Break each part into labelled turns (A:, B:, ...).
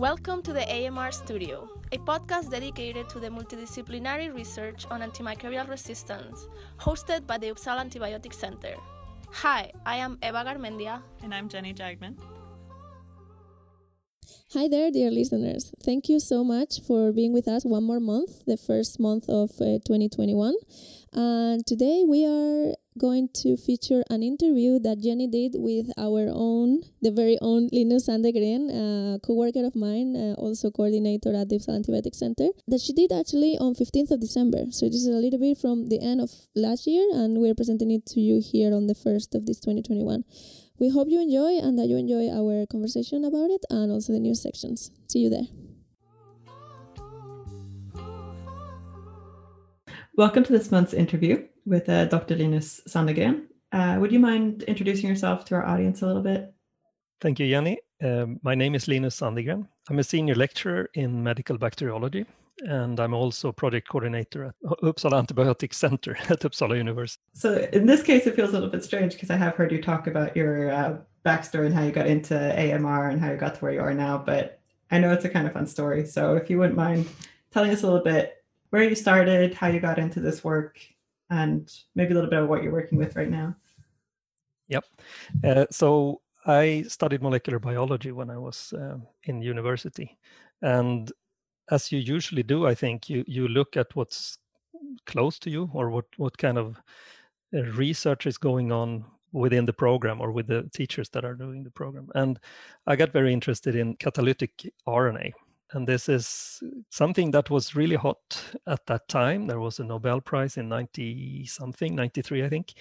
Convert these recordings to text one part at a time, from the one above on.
A: Welcome to the AMR Studio, a podcast dedicated to the multidisciplinary research on antimicrobial resistance, hosted by the Uppsala Antibiotic Center. Hi, I am Eva Garmendia.
B: And I'm Jenny Jagman.
C: Hi there, dear listeners. Thank you so much for being with us one more month, the first month of uh, 2021. And today we are going to feature an interview that Jenny did with our own, the very own Linus Sandegren, a co-worker of mine, uh, also coordinator at the Uppsala Antibiotic Center, that she did actually on 15th of December. So this is a little bit from the end of last year, and we're presenting it to you here on the first of this 2021. We hope you enjoy and that you enjoy our conversation about it and also the news sections. See you there.
B: Welcome to this month's interview with uh, Dr. Linus Sandegren. Uh, would you mind introducing yourself to our audience a little bit?
D: Thank you, Jenny. Um, my name is Linus Sandegren. I'm a senior lecturer in medical bacteriology, and I'm also project coordinator at Uppsala Antibiotic Center at Uppsala University.
B: So, in this case, it feels a little bit strange because I have heard you talk about your uh, backstory and how you got into AMR and how you got to where you are now, but I know it's a kind of fun story. So, if you wouldn't mind telling us a little bit where you started, how you got into this work, and maybe a little bit of what you're working with right now.
D: Yep. Uh, so I studied molecular biology when I was uh, in university, and as you usually do, I think you you look at what's close to you or what what kind of uh, research is going on within the program or with the teachers that are doing the program. And I got very interested in catalytic RNA and this is something that was really hot at that time. There was a Nobel Prize in 90 something, 93, I think,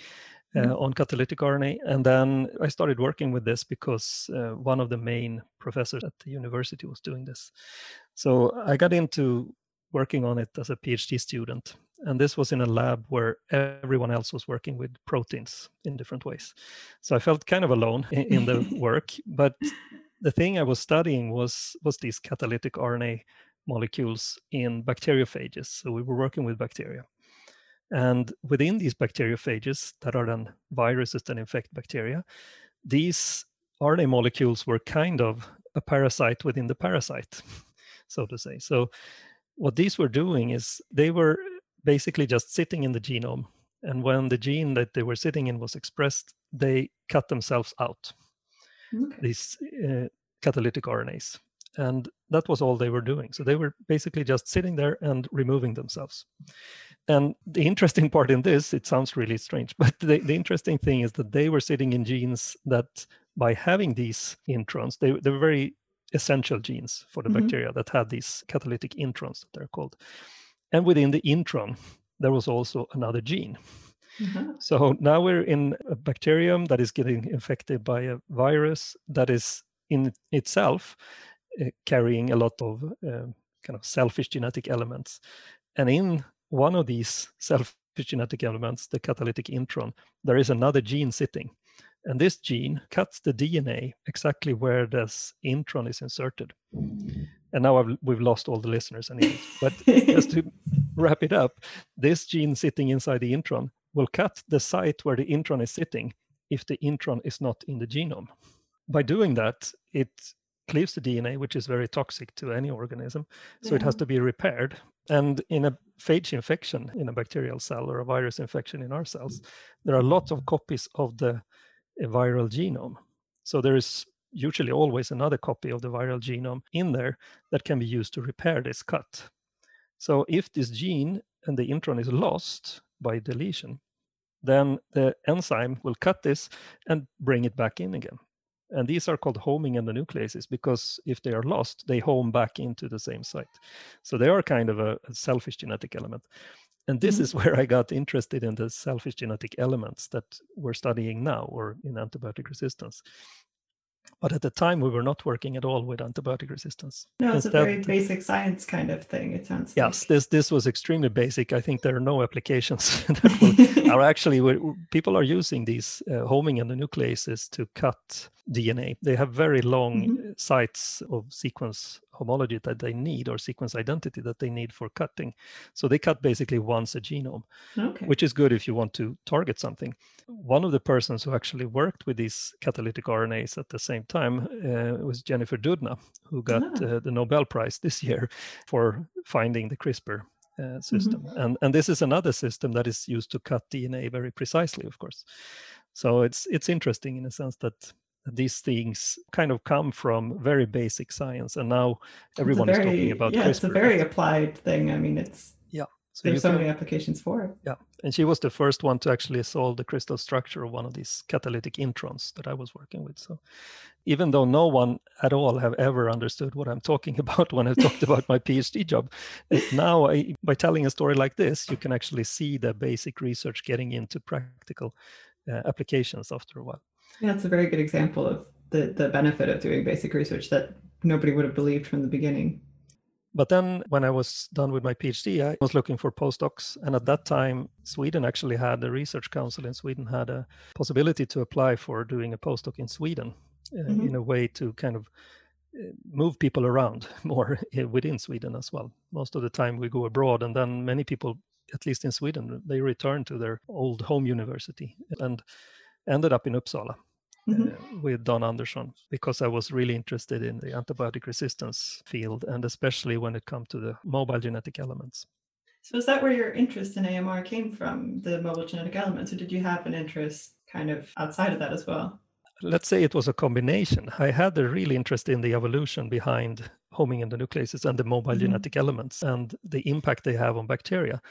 D: uh, mm-hmm. on catalytic RNA. And then I started working with this because uh, one of the main professors at the university was doing this. So I got into working on it as a PhD student. And this was in a lab where everyone else was working with proteins in different ways. So I felt kind of alone in, in the work, but the thing I was studying was was these catalytic RNA molecules in bacteriophages. So we were working with bacteria. And within these bacteriophages that are then viruses that infect bacteria, these RNA molecules were kind of a parasite within the parasite, so to say. So what these were doing is they were basically just sitting in the genome. And when the gene that they were sitting in was expressed, they cut themselves out okay. these uh, catalytic RNAs. And that was all they were doing. So they were basically just sitting there and removing themselves. And the interesting part in this, it sounds really strange, but the, the interesting thing is that they were sitting in genes that by having these introns, they, they were very essential genes for the mm-hmm. bacteria that had these catalytic introns that they're called. And within the intron, there was also another gene. Mm-hmm. So now we're in a bacterium that is getting infected by a virus that is in itself uh, carrying a lot of uh, kind of selfish genetic elements. And in one of these selfish genetic elements, the catalytic intron, there is another gene sitting. And this gene cuts the DNA exactly where this intron is inserted. And now I've, we've lost all the listeners. Anyways. But just to wrap it up, this gene sitting inside the intron will cut the site where the intron is sitting if the intron is not in the genome. By doing that, it cleaves the DNA, which is very toxic to any organism. So yeah. it has to be repaired. And in a phage infection in a bacterial cell or a virus infection in our cells, there are lots of copies of the viral genome. So there is usually always another copy of the viral genome in there that can be used to repair this cut. So if this gene and the intron is lost, by deletion, then the enzyme will cut this and bring it back in again. And these are called homing endonucleases because if they are lost, they home back into the same site. So they are kind of a, a selfish genetic element. And this mm-hmm. is where I got interested in the selfish genetic elements that we're studying now or in antibiotic resistance. But at the time, we were not working at all with antibiotic resistance.
B: No, it's a very basic science kind of thing. It sounds.
D: Yes, like. this this was extremely basic. I think there are no applications that will, are actually people are using these uh, homing endonucleases to cut DNA. They have very long mm-hmm. sites of sequence homology that they need or sequence identity that they need for cutting. So they cut basically once a genome,
B: Okay.
D: which is good if you want to target something. One of the persons who actually worked with these catalytic RNAs at the same time uh, was Jennifer Doudna, who got
B: Ah.
D: uh, the Nobel Prize this year for finding the CRISPR uh, system. And, and this is another system that is used to cut DNA very precisely, of course. So it's it's interesting in a sense that these things kind of come from very basic science, and now everyone is talking about
B: yeah,
D: CRISPR.
B: it's a very applied thing. I mean, it's
D: yeah. so
B: there's so many applications for it.
D: yeah, and she was the first one to actually solve the crystal structure of one of these catalytic introns that I was working with. So even though no one at all have ever understood what I'm talking about when I talked about my PhD job, now I, by telling a story like this, you can actually see the basic research getting into practical uh, applications after a while.
B: It's a very good example of the the benefit of doing basic research that nobody would have believed from the beginning.
D: But then when I was done with my PhD, I was looking for postdocs. And at that time, Sweden actually had the research council in Sweden had a possibility to apply for doing a postdoc in Sweden uh,
B: Mhm.
D: in a way to kind of uh, move people around more uh, within Sweden as well. Most of the time we go abroad, and then many people, at least in Sweden, they return to their old home university and ended up in Uppsala
B: Mhm.
D: uh, with Dan Andersson because I was really interested in the antibiotic resistance field and especially when it comes to the mobile genetic elements.
B: So is that where your interest in AMR came from, the mobile genetic elements, or did you have an interest kind of outside of that as well?
D: Let's say it was a combination. I had a real interest in the evolution behind homing endonucleases and the mobile
B: Mhm.
D: genetic elements and the impact they have on bacteria.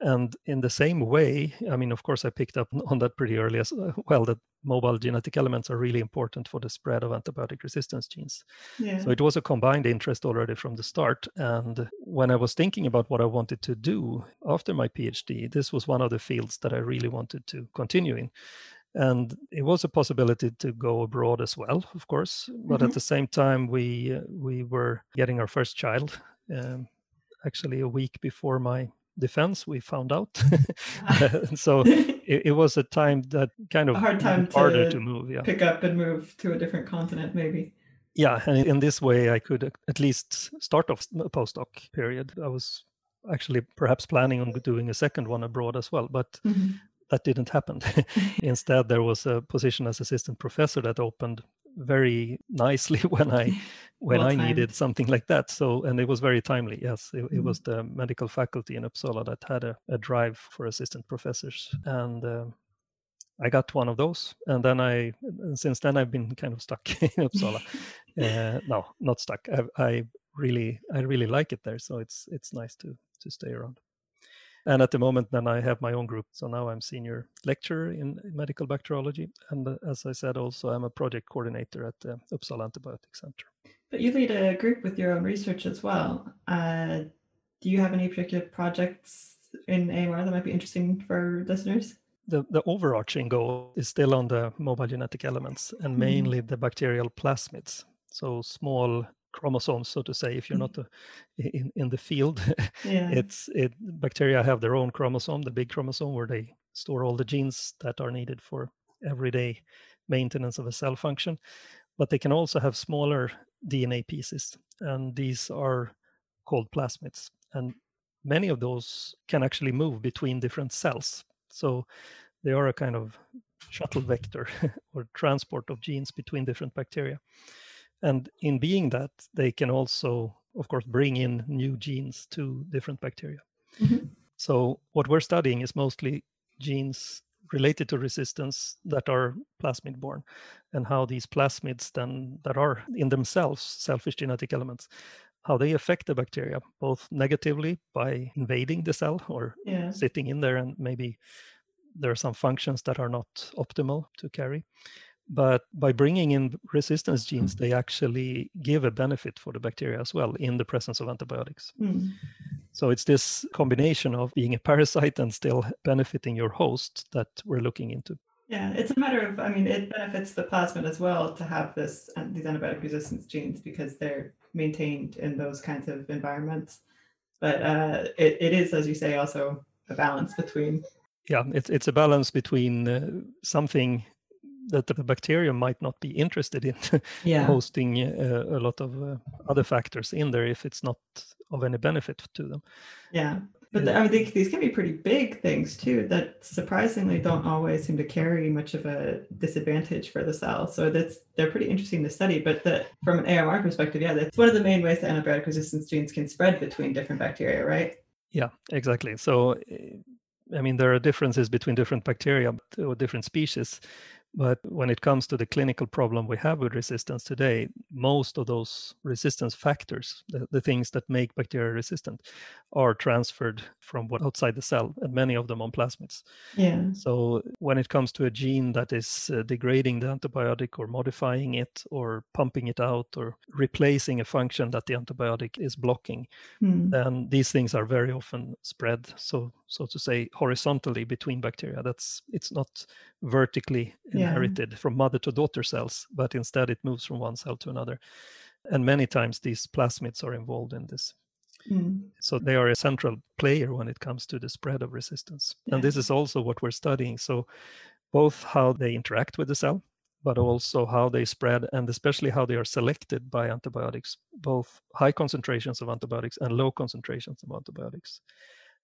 D: And in the same way, I mean, of course, I picked up on that pretty early as well that mobile genetic elements are really important for the spread of antibiotic resistance genes.
B: Yeah.
D: So it was a combined interest already from the start. And when I was thinking about what I wanted to do after my PhD, this was one of the fields that I really wanted to continue in. And it was a possibility to go abroad as well, of course. But
B: Mhm.
D: at the same time, we uh, we were getting our first child. Um, actually, a week before my defense, we found out. so it, it was a time that kind of
B: A hard time
D: harder
B: to
D: to move. Yeah.
B: Pick up and move to a different continent, maybe.
D: yeah and in this way i could at least start off a postdoc period i was actually perhaps planning on doing a second one abroad as well but
B: Mhm.
D: that didn't happen instead there was a position as assistant professor that opened very nicely when i when i
B: Well-timed.
D: needed something like that so and it was very timely yes it, it
B: Mhm.
D: was the medical faculty in uppsala that had a, a drive for assistant professors and um I got one of those, and then I, since then I've been kind of stuck in Uppsala. uh, no, not stuck. I, I really, I really like it there, so it's it's nice to to stay around. And at the moment, then I have my own group. So now I'm senior lecturer in medical bacteriology, and uh, as I said, also I'm a project coordinator at the Uppsala Antibiotic Center.
B: But you lead a group with your own research as well. Uh, do you have any particular projects in AMR that might be interesting for listeners?
D: the, the overarching goal is still on the mobile genetic elements and
B: Mhm.
D: mainly the bacterial plasmids. So small chromosomes, so to say, if you're mm. not uh, a, in, in the field,
B: Yeah.
D: it's it bacteria have their own chromosome, the big chromosome, where they store all the genes that are needed for everyday maintenance of a cell function. But they can also have smaller DNA pieces, and these are called plasmids. And many of those can actually move between different cells. So they are a kind of shuttle vector or transport of genes between different bacteria. And in being that, they can also, of course, bring in new genes to different bacteria.
B: Mhm.
D: So what we're studying is mostly genes related to resistance that are plasmid borne and how these plasmids then that are in themselves selfish genetic elements how they affect the bacteria both negatively by invading the cell or
B: yeah.
D: sitting in there and maybe there are some functions that are not optimal to carry but by bringing in resistance genes they actually give a benefit for the bacteria as well in the presence of antibiotics
B: Mm.
D: so it's this combination of being a parasite and still benefiting your host that we're looking into
B: Yeah, it's a matter of, I mean, it benefits the plasmid as well to have this these antibiotic resistance genes because they're maintained in those kinds of environments. But uh, it, it is, as you say, also a balance between
D: yeah it's, it's a balance between uh, something that the bacterium might not be interested in
B: Yeah.
D: hosting uh, a lot of uh, other factors in there if it's not of any benefit to them.
B: Yeah. But the, I mean, they, these can be pretty big things too that surprisingly don't always seem to carry much of a disadvantage for the cell. So that's they're pretty interesting to study. But the, from an AMR perspective, yeah, that's one of the main ways that antibiotic resistance genes can spread between different bacteria, right?
D: Yeah, exactly. So, uh, I mean, there are differences between different bacteria or different species, but when it comes to the clinical problem we have with resistance today, most of those resistance factors, the, the things that make bacteria resistant, are transferred from what outside the cell, and many of them on plasmids.
B: Yeah.
D: So when it comes to a gene that is uh, degrading the antibiotic or modifying it or pumping it out or replacing a function that the antibiotic is blocking,
B: Hmm.
D: then these things are very often spread so so to say horizontally between bacteria. That's it's not vertically
B: Yeah.
D: inherited from mother to daughter cells but instead it moves from one cell to another. And many times these plasmids are involved in this.
B: Hmm.
D: so they are a central player when it comes to the spread of resistance. And this is also what we're studying. So both how they interact with the cell but also how they spread and especially how they are selected by antibiotics both high concentrations of antibiotics and low concentrations of antibiotics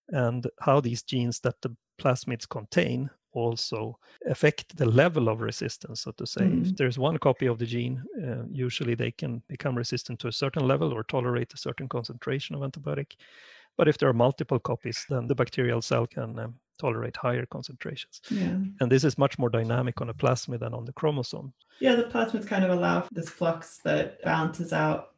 D: and how these genes that the plasmids contain also affect the level of resistance so to say if
B: Mm.
D: there's one copy of the gene uh, usually they can become resistant to a certain level or tolerate a certain concentration of antibiotic but if there are multiple copies then the bacterial cell can um, tolerate higher concentrations
B: Yeah.
D: and this is much more dynamic on a plasmid than on the chromosome
B: Yeah, the plasmids kind of allow this flux that balances out.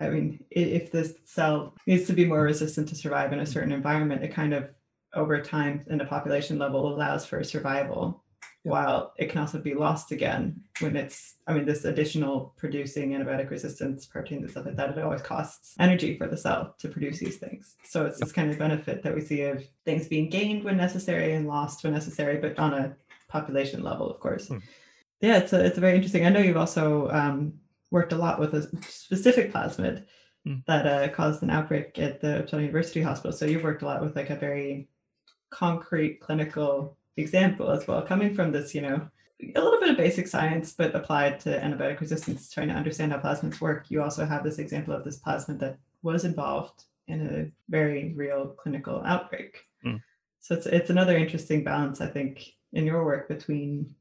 B: I mean, if the cell needs to be more resistant to survive in a certain environment, it kind of over time in a population level allows for survival,
D: Yeah.
B: while it can also be lost again when it's, I mean, this additional producing antibiotic resistance proteins and stuff like that, it always costs energy for the cell to produce these things. So it's this kind of benefit that we see of things being gained when necessary and lost when necessary, but on a population level, of course.
D: Hmm.
B: Yeah, it's a, it's a very interesting. I know you've also um, worked a lot with a specific plasmid
D: Hmm.
B: that uh, caused an outbreak at the Uppsala University Hospital. So you've worked a lot with like a very concrete clinical example as well, coming from this, you know, a little bit of basic science, but applied to antibiotic resistance, trying to understand how plasmids work. You also have this example of this plasmid that was involved in a very real clinical outbreak.
D: Hmm.
B: So it's it's another interesting balance, I think, in your work between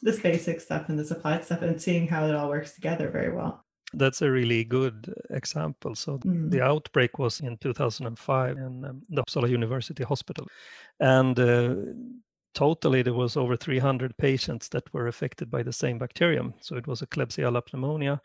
B: this basic stuff and this applied stuff and seeing how it all works together very well.
D: that's a really good example so
B: Mm.
D: the outbreak was in 2005 in um, the Uppsala University Hospital. And uh, totally, there was over 300 patients that were affected by the same bacterium. So it was a Klebsiella pneumoniae,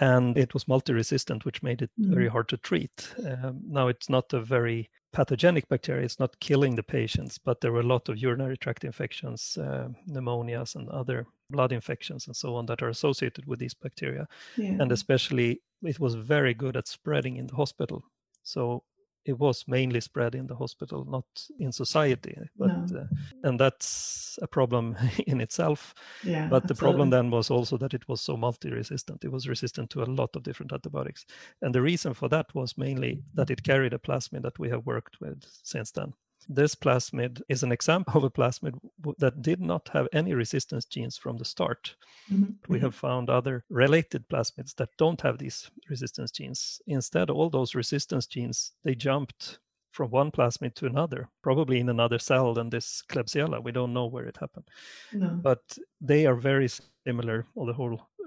D: and it was multi-resistant, which made it very
B: Mm.
D: hard to treat. Um, now, it's not a very pathogenic bacteria; it's not killing the patients, but there were a lot of urinary tract infections, uh, pneumonias, and other blood infections, and so on that are associated with these bacteria
B: Yeah.
D: and especially it was very good at spreading in the hospital so it was mainly spread in the hospital not in society but
B: No.
D: uh, and that's a problem in itself
B: yeah.
D: but the problem then was also that it was so multi-resistant it was resistant to a lot of different antibiotics and the reason for that was mainly that it carried a plasmid that we have worked with since then this plasmid is an example of a plasmid that did not have any resistance genes from the start
B: Mhm,
D: we
B: mhm.
D: have found other related plasmids that don't have these resistance genes. Instead, all those resistance genes they jumped from one plasmid to another, probably in another cell than this Klebsiella. We don't know where it happened,
B: No.
D: but they are very similar. Or the whole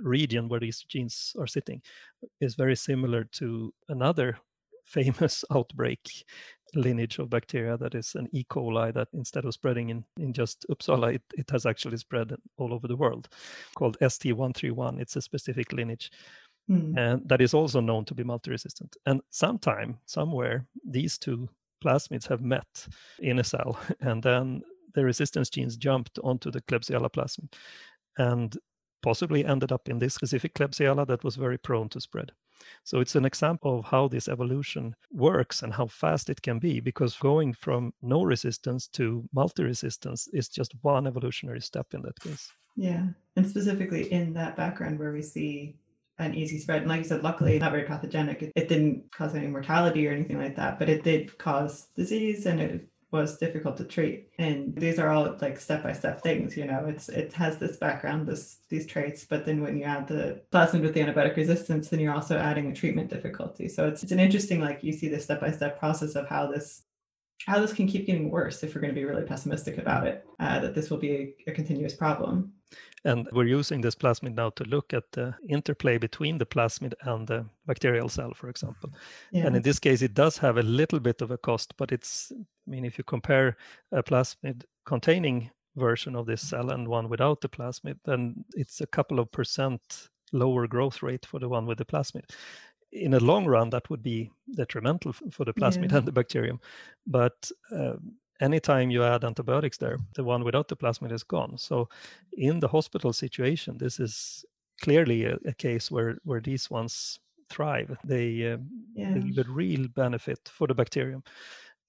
D: region where these genes are sitting is very similar to another famous outbreak lineage of bacteria that is an E. coli that instead of spreading in, in just Uppsala, it, it has actually spread all over the world called ST131. It's a specific lineage
B: Mm.
D: and that is also known to be multi-resistant. And sometime, somewhere, these two plasmids have met in a cell, and then the resistance genes jumped onto the Klebsiella plasmid, and possibly ended up in this specific Klebsiella that was very prone to spread. So it's an example of how this evolution works and how fast it can be, because going from no resistance to multi-resistance is just one evolutionary step in that case.
B: Yeah. And specifically in that background where we see an easy spread. And like you said, luckily not very pathogenic. It, it didn't cause any mortality or anything like that, but it did cause disease and it was difficult to treat. And these are all like step by step things, you know, it's it has this background, this these traits, but then when you add the plasmid with the antibiotic resistance, then you're also adding a treatment difficulty. So it's it's an interesting, like you see the step by step process of how this how this can keep getting worse if we're going to be really pessimistic about it, uh, that this will be a, a continuous problem.
D: And we're using this plasmid now to look at the interplay between the plasmid and the bacterial cell, for example. Yeah. And in this case, it does have a little bit of a cost, but it's, I mean, if you compare a plasmid containing version of this cell and one without the plasmid, then it's a couple of percent lower growth rate for the one with the plasmid. In a long run, that would be detrimental for the plasmid yeah. and the bacterium. But uh, anytime you add antibiotics there, the one without the plasmid is gone. So in the hospital situation, this is clearly a, a case where, where these ones thrive. They, uh, yeah. they give a real benefit for the bacterium.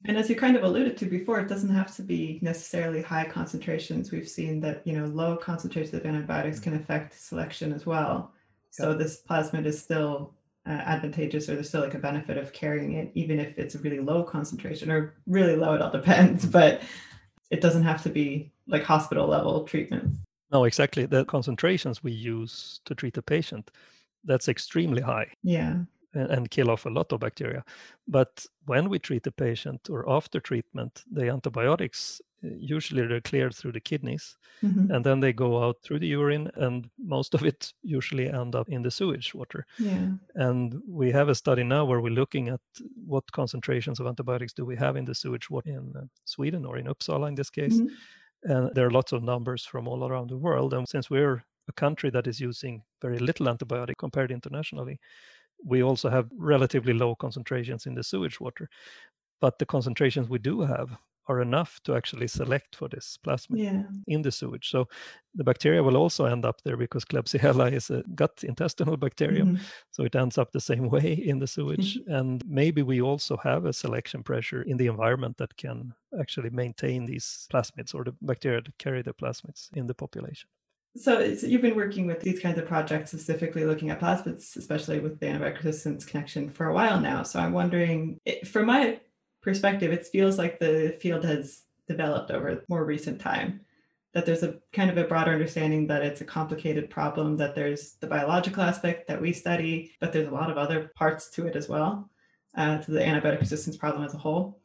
B: And as you kind of alluded to before, it doesn't have to be necessarily high concentrations. We've seen that, you know, low concentrations of antibiotics can affect selection as well. So this plasmid is still uh, advantageous or there's still like a benefit of carrying it even if it's a really low concentration or really low it all depends but it doesn't have to be like hospital level treatment.
D: No exactly. The concentrations we use to treat a patient that's extremely high.
B: Yeah.
D: And, and kill off a lot of bacteria. But when we treat a patient or after treatment the antibiotics usually they're cleared through the kidneys mm-hmm. and then they go out through the urine and most of it usually end up in the sewage water
B: yeah.
D: and we have a study now where we're looking at what concentrations of antibiotics do we have in the sewage water in uh, sweden or in uppsala in this case mm-hmm. and there are lots of numbers from all around the world and since we're a country that is using very little antibiotic compared internationally we also have relatively low concentrations in the sewage water but the concentrations we do have are enough to actually select for this plasmid
B: yeah.
D: in the sewage. So the bacteria will also end up there because Klebsiella is a gut intestinal bacterium. Mm-hmm. So it ends up the same way in the sewage. Mm-hmm. And maybe we also have a selection pressure in the environment that can actually maintain these plasmids or the bacteria that carry the plasmids in the population.
B: So, you've been working with these kinds of projects, specifically looking at plasmids, especially with the antibiotic resistance connection, for a while now. So I'm wondering, from my perspective, it feels like the field has developed over more recent time. That there's a kind of a broader understanding that it's a complicated problem, that there's the biological aspect that we study, but there's a lot of other parts to it as well, uh, to the antibiotic resistance problem as a whole.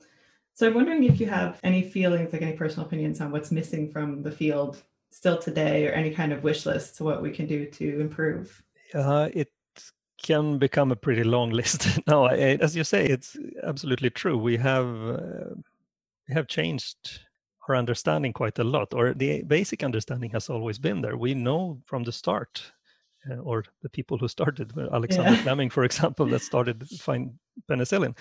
B: So I'm wondering if you have any feelings, like any personal opinions on what's missing from the field still today, or any kind of wish list to what we can do to improve.
D: Uh, it can become a pretty long list. no, I, as you say, it's absolutely true. We have uh, we have changed our understanding quite a lot, or the basic understanding has always been there. We know from the start, uh, or the people who started, uh, Alexander yeah. Fleming, for example, that started to find penicillin.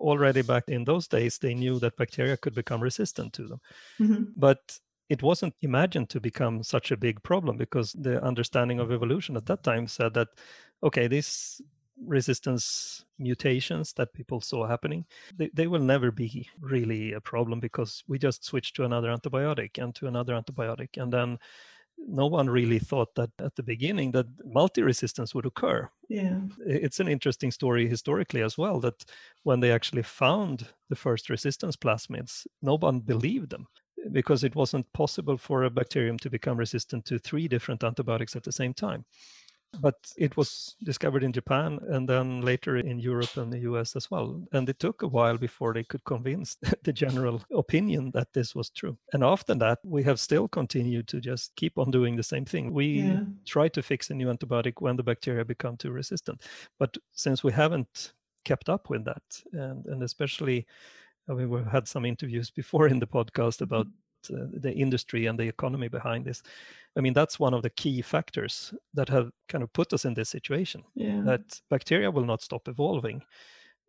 D: Already back in those days, they knew that bacteria could become resistant to them. Mm-hmm. But it wasn't imagined to become such a big problem because the understanding of evolution at that time said that okay these resistance mutations that people saw happening they, they will never be really a problem because we just switch to another antibiotic and to another antibiotic. And then no one really thought that at the beginning that multi-resistance would occur.
B: Yeah.
D: It's an interesting story historically as well that when they actually found the first resistance plasmids no one believed them because it wasn't possible for a bacterium to become resistant to three different antibiotics at the same time. But it was discovered in Japan and then later in Europe and the US as well. And it took a while before they could convince the general opinion that this was true. And after that, we have still continued to just keep on doing the same thing. We yeah. try to fix a new antibiotic when the bacteria become too resistant. But since we haven't kept up with that, and, and especially I mean, we've had some interviews before in the podcast about uh, the industry and the economy behind this. I mean, that's one of the key factors that have kind of put us in this situation.
B: Yeah.
D: That bacteria will not stop evolving,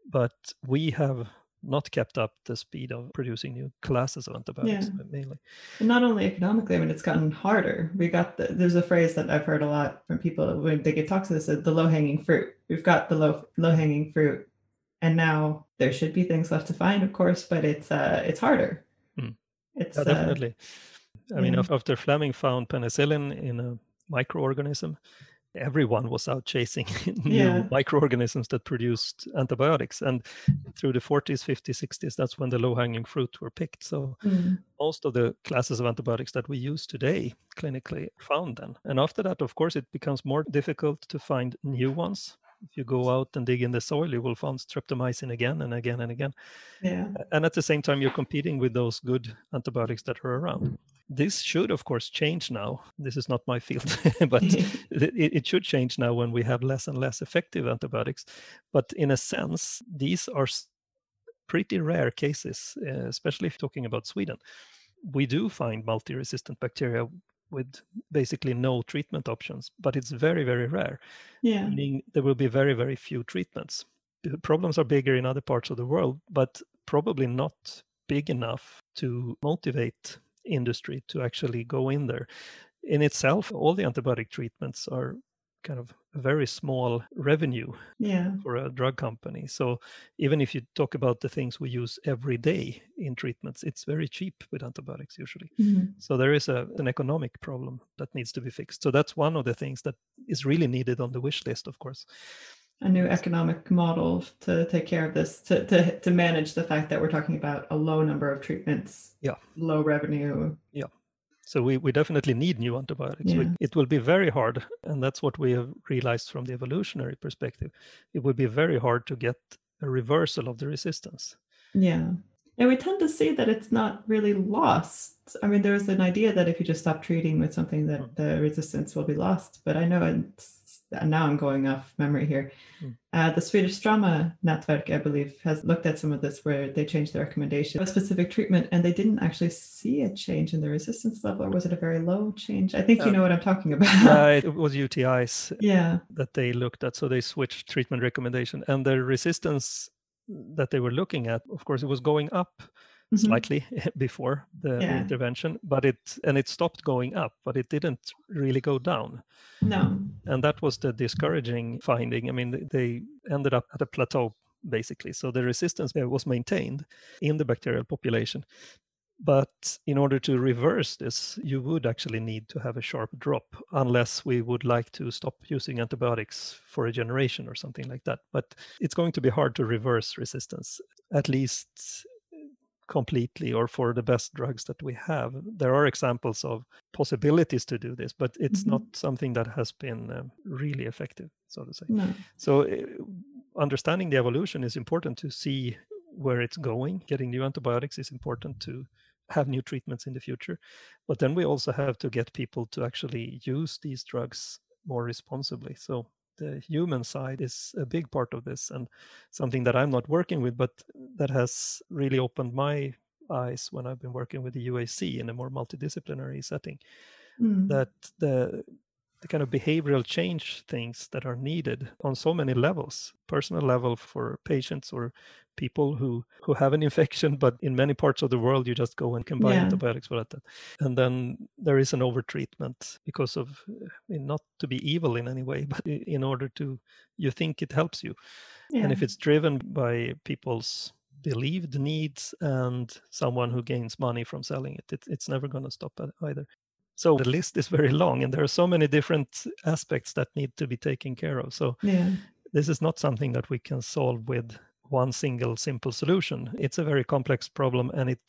D: but we have not kept up the speed of producing new classes of antibiotics yeah. mainly.
B: And not only economically, I mean, it's gotten harder. We got the, there's a phrase that I've heard a lot from people when they get talks to this, the low hanging fruit. We've got the low low hanging fruit and now there should be things left to find of course but it's uh it's harder
D: mm. it's yeah, definitely uh, i mean after fleming found penicillin in a microorganism everyone was out chasing new
B: Yeah.
D: microorganisms that produced antibiotics. And through the 40s, 50s, 60s, that's when the low hanging fruit were picked. So
B: Mm.
D: most of the classes of antibiotics that we use today clinically found then. And after that, of course, it becomes more difficult to find new ones. If you go out and dig in the soil, you will find streptomycin again and again and again.
B: Yeah.
D: And at the same time, you're competing with those good antibiotics that are around. This should, of course, change now. This is not my field, but it, it should change now when we have less and less effective antibiotics. But in a sense, these are pretty rare cases, uh, especially if talking about Sweden. We do find multi resistant bacteria with basically no treatment options, but it's very, very rare,
B: yeah.
D: meaning there will be very, very few treatments. The problems are bigger in other parts of the world, but probably not big enough to motivate industry to actually go in there. In itself, all the antibiotic treatments are kind of very small revenue
B: Yeah.
D: for a drug company. So even if you talk about the things we use every day in treatments, it's very cheap with antibiotics usually.
B: Mhm.
D: So there is a, an economic problem that needs to be fixed. So that's one of the things that is really needed on the wish list, of course.
B: A new economic model to take care of this, to, to, to manage the fact that we're talking about a low number of treatments,
D: Yeah.
B: low revenue.
D: So we, we definitely need new antibiotics. We,
B: Yeah.
D: it will be very hard, and that's what we have realized from the evolutionary perspective. It will be very hard to get a reversal of the resistance.
B: Yeah. And we tend to see that it's not really lost. I mean, there's an idea that if you just stop treating with something that
D: Mm.
B: the resistance will be lost. But I know it's, now I'm going off memory here.
D: Mm.
B: Uh, the Swedish Strama Network, I believe, has looked at some of this where they changed the recommendation of a specific treatment and they didn't actually see a change in the resistance level, or was it a very low change? I think you
D: Uh,
B: know what I'm talking about.
D: Uh, it was UTIs
B: yeah.
D: that they looked at. So they switched treatment recommendation, and the resistance that they were looking at, of course, it was going up
B: Mhm.
D: slightly before the,
B: Yeah.
D: intervention, but it and it stopped going up, but it didn't really go down.
B: No.
D: and that was the discouraging finding. I mean, they ended up at a plateau basically, so the resistance was maintained in the bacterial population. But in order to reverse this, you would actually need to have a sharp drop, unless we would like to stop using antibiotics for a generation or something like that. But it's going to be hard to reverse resistance, at least completely or for the best drugs that we have. There are examples of possibilities to do this, but it's
B: Mhm.
D: not something that has been um, really effective, so to say.
B: No.
D: So, uh, understanding the evolution is important to see where it's going. Getting new antibiotics is important to have new treatments in the future. But then we also have to get people to actually use these drugs more responsibly. So, the human side is a big part of this and something that I'm not working with, but that has really opened my eyes when I've been working with the UAC in a more multidisciplinary setting
B: Mm.
D: that the the kind of behavioral change things that are needed on so many levels personal level for patients or people who who have an infection but in many parts of the world you just go and can buy
B: Yeah.
D: antibiotics for that and then there is an overtreatment because of I mean, not to be evil in any way but in order to you think it helps you
B: yeah.
D: and if it's driven by people's believed needs and someone who gains money from selling it, it it's never going to stop either. So the list is very long, and there are so many different aspects that need to be taken care of. So
B: yeah.
D: this is not something that we can solve with one single simple solution. It's a very complex problem, and it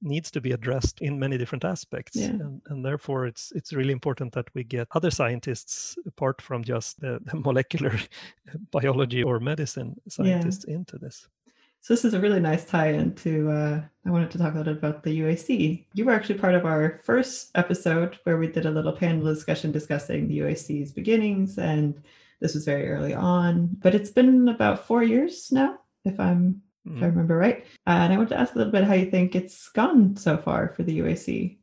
D: needs to be addressed in many different aspects.
B: Yeah.
D: And, and therefore, it's it's really important that we get other scientists apart from just the, the molecular biology or medicine scientists into this.
B: So this is a really nice tie-in to. Uh, I wanted to talk a little bit about the UAC. You were actually part of our first episode where we did a little panel discussion discussing the UAC's beginnings, and this was very early on. But it's been about four years now, if I'm if I
D: Mm.
B: remember right. and I want to ask a little bit how you think it's gone so far for the UAC.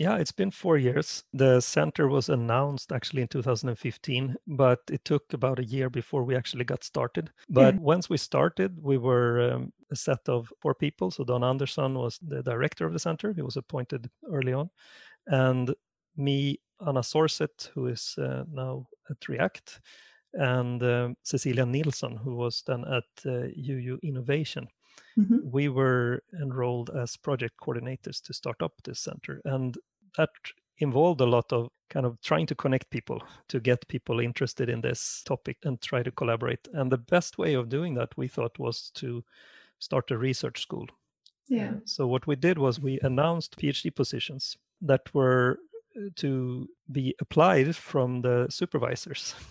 D: Yeah, it's been four years. The center was announced actually in 2015, but it took about a year before we actually got started. But once we started, we were um, a set of four people. So Dan Andersson was the director of the center. He was appointed early on. And me, Anna Zorzet, who is uh, now at React, and um, Cecilia Nilsson, who was then at uh, UU Innovation
B: Mhm.
D: we were enrolled as project coordinators to start up this center and that involved a lot of kind of trying to connect people to get people interested in this topic and try to collaborate. And the best way of doing that, we thought, was to start a research school.
B: Yeah.
D: So what we did was we announced PhD positions that were uh, to be applied from the supervisors.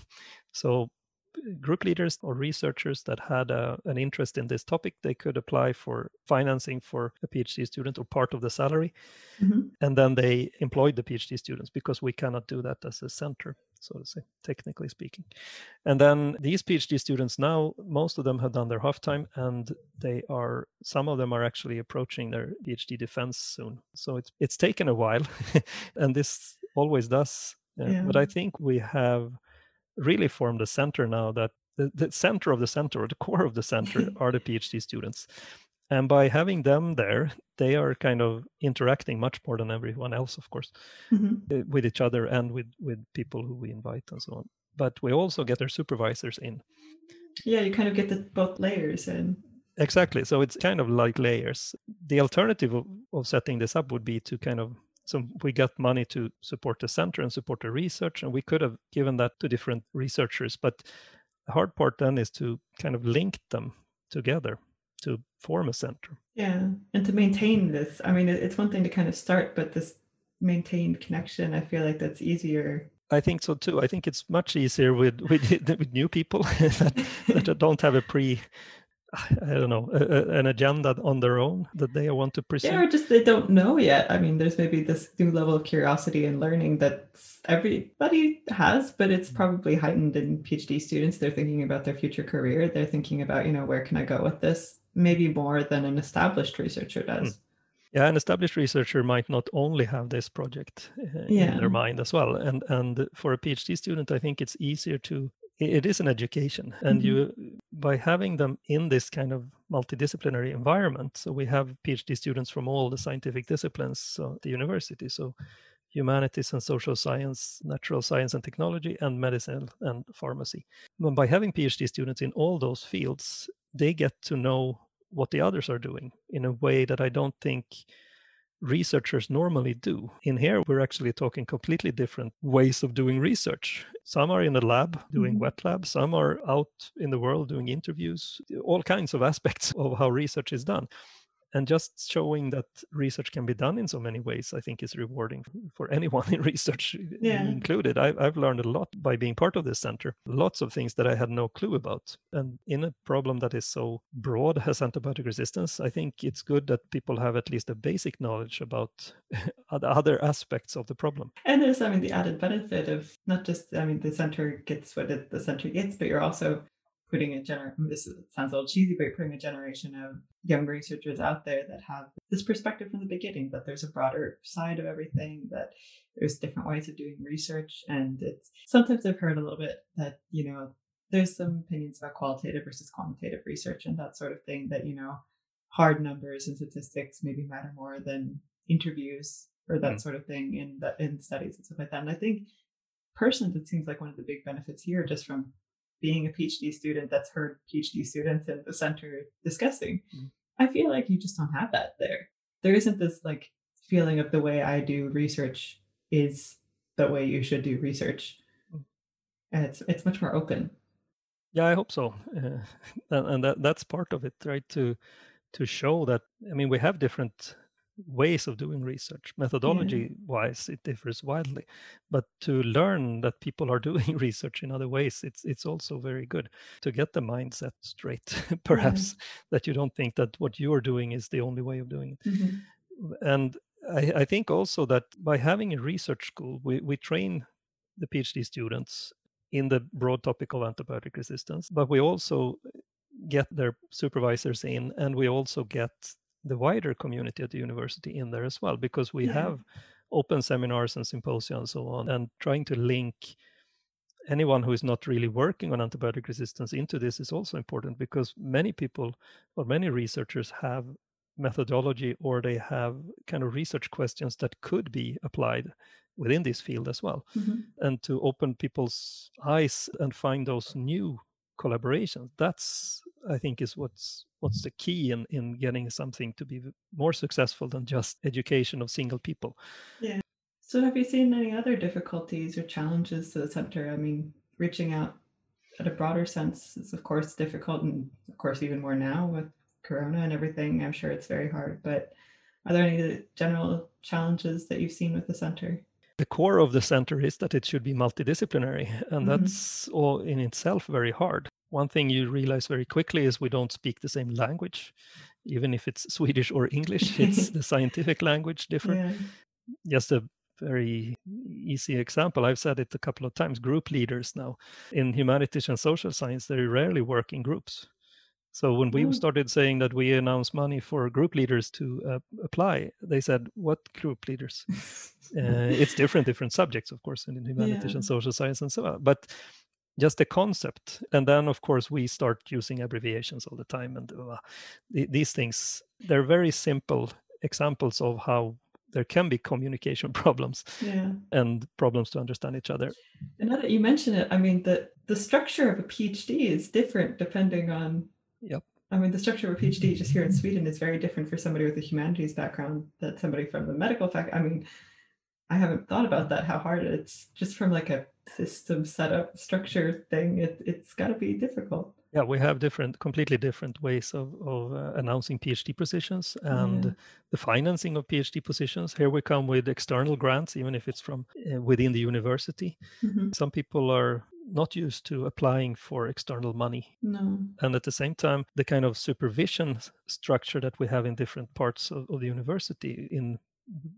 D: So group leaders or researchers that had a, an interest in this topic, they could apply for financing for a PhD student or part of the salary.
B: Mm-hmm.
D: And then they employed the PhD students because we cannot do that as a center, so to say, technically speaking. And then these PhD students now, most of them have done their half time and they are, some of them are actually approaching their PhD defense soon. So it's, it's taken a while and this always does.
B: Yeah.
D: But I think we have really form the center now that the, the center of the center or the core of the center are the PhD students. And by having them there, they are kind of interacting much more than everyone else, of course,
B: Mm-hmm.
D: uh, with each other and with, with people who we invite and so on. But we also get their supervisors in.
B: Yeah, you kind of get the both layers in.
D: Exactly. So it's kind of like layers. The alternative of, of setting this up would be to kind of so we got money to support the center and support the research, and we could have given that to different researchers. But the hard part then is to kind of link them together to form a center.
B: yeah, and to maintain this. I mean, it's one thing to kind of start, but this maintained connection, I feel like that's easier.
D: I think so too. I think it's much easier with with, with new people that, that don't have a pre, I don't know, a, a- an agenda on their own that they want to pursue.
B: Yeah, or just they don't know yet. I mean, there's maybe this new level of curiosity and learning that everybody has, but it's probably heightened in PhD students. They're thinking about their future career. They're thinking about, you know, where can I go with this? Maybe more than an established researcher does.
D: yeah an established researcher might not only have this project uh, in
B: Yeah.
D: their mind as well and and for a phd student i think it's easier to it is an education and
B: Mhm.
D: you by having them in this kind of multidisciplinary environment so we have phd students from all the scientific disciplines so at the university so humanities and social science natural science and technology and medicine and pharmacy but by having phd students in all those fields they get to know what the others are doing in a way that I don't think researchers normally do. In here, we're actually talking completely different ways of doing research. Some are in a lab doing
B: Mhm.
D: wet lab, some are out in the world doing interviews, all kinds of aspects of how research is done. And just showing that research can be done in so many ways, I think is rewarding for anyone in research,
B: Yeah.
D: included. I've, I've learned a lot by being part of this center, lots of things that I had no clue about. And in a problem that is so broad as antibiotic resistance, I think it's good that people have at least a basic knowledge about other aspects of the problem.
B: And there's, I mean, the added benefit of not just, I mean, the center gets what it, the center gets, but you're also putting a gener. This sounds a little cheesy, but putting a generation of young researchers out there that have this perspective from the beginning that there's a broader side of everything, that there's different ways of doing research, and it's sometimes I've heard a little bit that you know there's some opinions about qualitative versus quantitative research and that sort of thing that you know hard numbers and statistics maybe matter more than interviews or that
D: Mm.
B: sort of thing in the, in studies and stuff like that. And I think personally, it seems like one of the big benefits here, just from being a PhD student that's heard PhD students in the center discussing.
D: Mm.
B: I feel like you just don't have that there. There isn't this like feeling of the way I do research is the way you should do research.
D: Mm.
B: And it's it's much more open.
D: Yeah, I hope so, uh, and, and that that's part of it, right? To to show that I mean we have different ways of doing research. Methodology wise, it differs widely, but to learn that people are doing research in other ways, it's it's also very good to get the mindset straight. Perhaps that you don't think that what you are doing is the only way of doing it mm-hmm. and I, I think also that by having a research school, we, we train the PhD students in the broad topic of antibiotic resistance, but we also get their supervisors in, and we also get the wider community at the university in there as well, because we
B: Yeah.
D: have open seminars and symposia and so on, and trying to link anyone who is not really working on antibiotic resistance into this is also important because many people or many researchers have methodology or they have kind of research questions that could be applied within this field as well
B: Mhm.
D: and to open people's eyes and find those new collaborations that's i think is what's what's the key in in getting something to be more successful than just education of single people Yeah.
B: So, have you seen any other difficulties or challenges to the center? I mean, reaching out at a broader sense is, of course, difficult, and of course, even more now with Corona and everything. I'm sure it's very hard. But are there any general challenges that you've seen with the center?
D: The core of the center is that it should be multidisciplinary, and mm-hmm. that's all in itself very hard. One thing you realize very quickly is we don't speak the same language, even if it's Swedish or English, it's the scientific language different. Yeah. Just a very easy example. I've said it a couple of times. Group leaders now in humanities and social science, they rarely work in groups. So when we mm. started saying that we announce money for group leaders to uh, apply, they said, "What group leaders?" uh, it's different, different subjects, of course, in humanities yeah. and social science and so on. But just the concept, and then of course we start using abbreviations all the time, and uh, these things they're very simple examples of how there can be communication problems yeah. and problems to understand each other.
B: And now that you mention it, I mean the the structure of a PhD is different depending on.
D: Yep.
B: I mean, the structure of a PhD just here in Sweden is very different for somebody with a humanities background than somebody from the medical fact. I mean, I haven't thought about that. How hard it's just from like a system setup structure thing. It it's got to be difficult.
D: Yeah, we have different, completely different ways of, of uh, announcing PhD positions and yeah. the financing of PhD positions. Here we come with external grants, even if it's from uh, within the university. Mm-hmm. Some people are not used to applying for external money.
B: No.
D: And at the same time, the kind of supervision structure that we have in different parts of, of the university in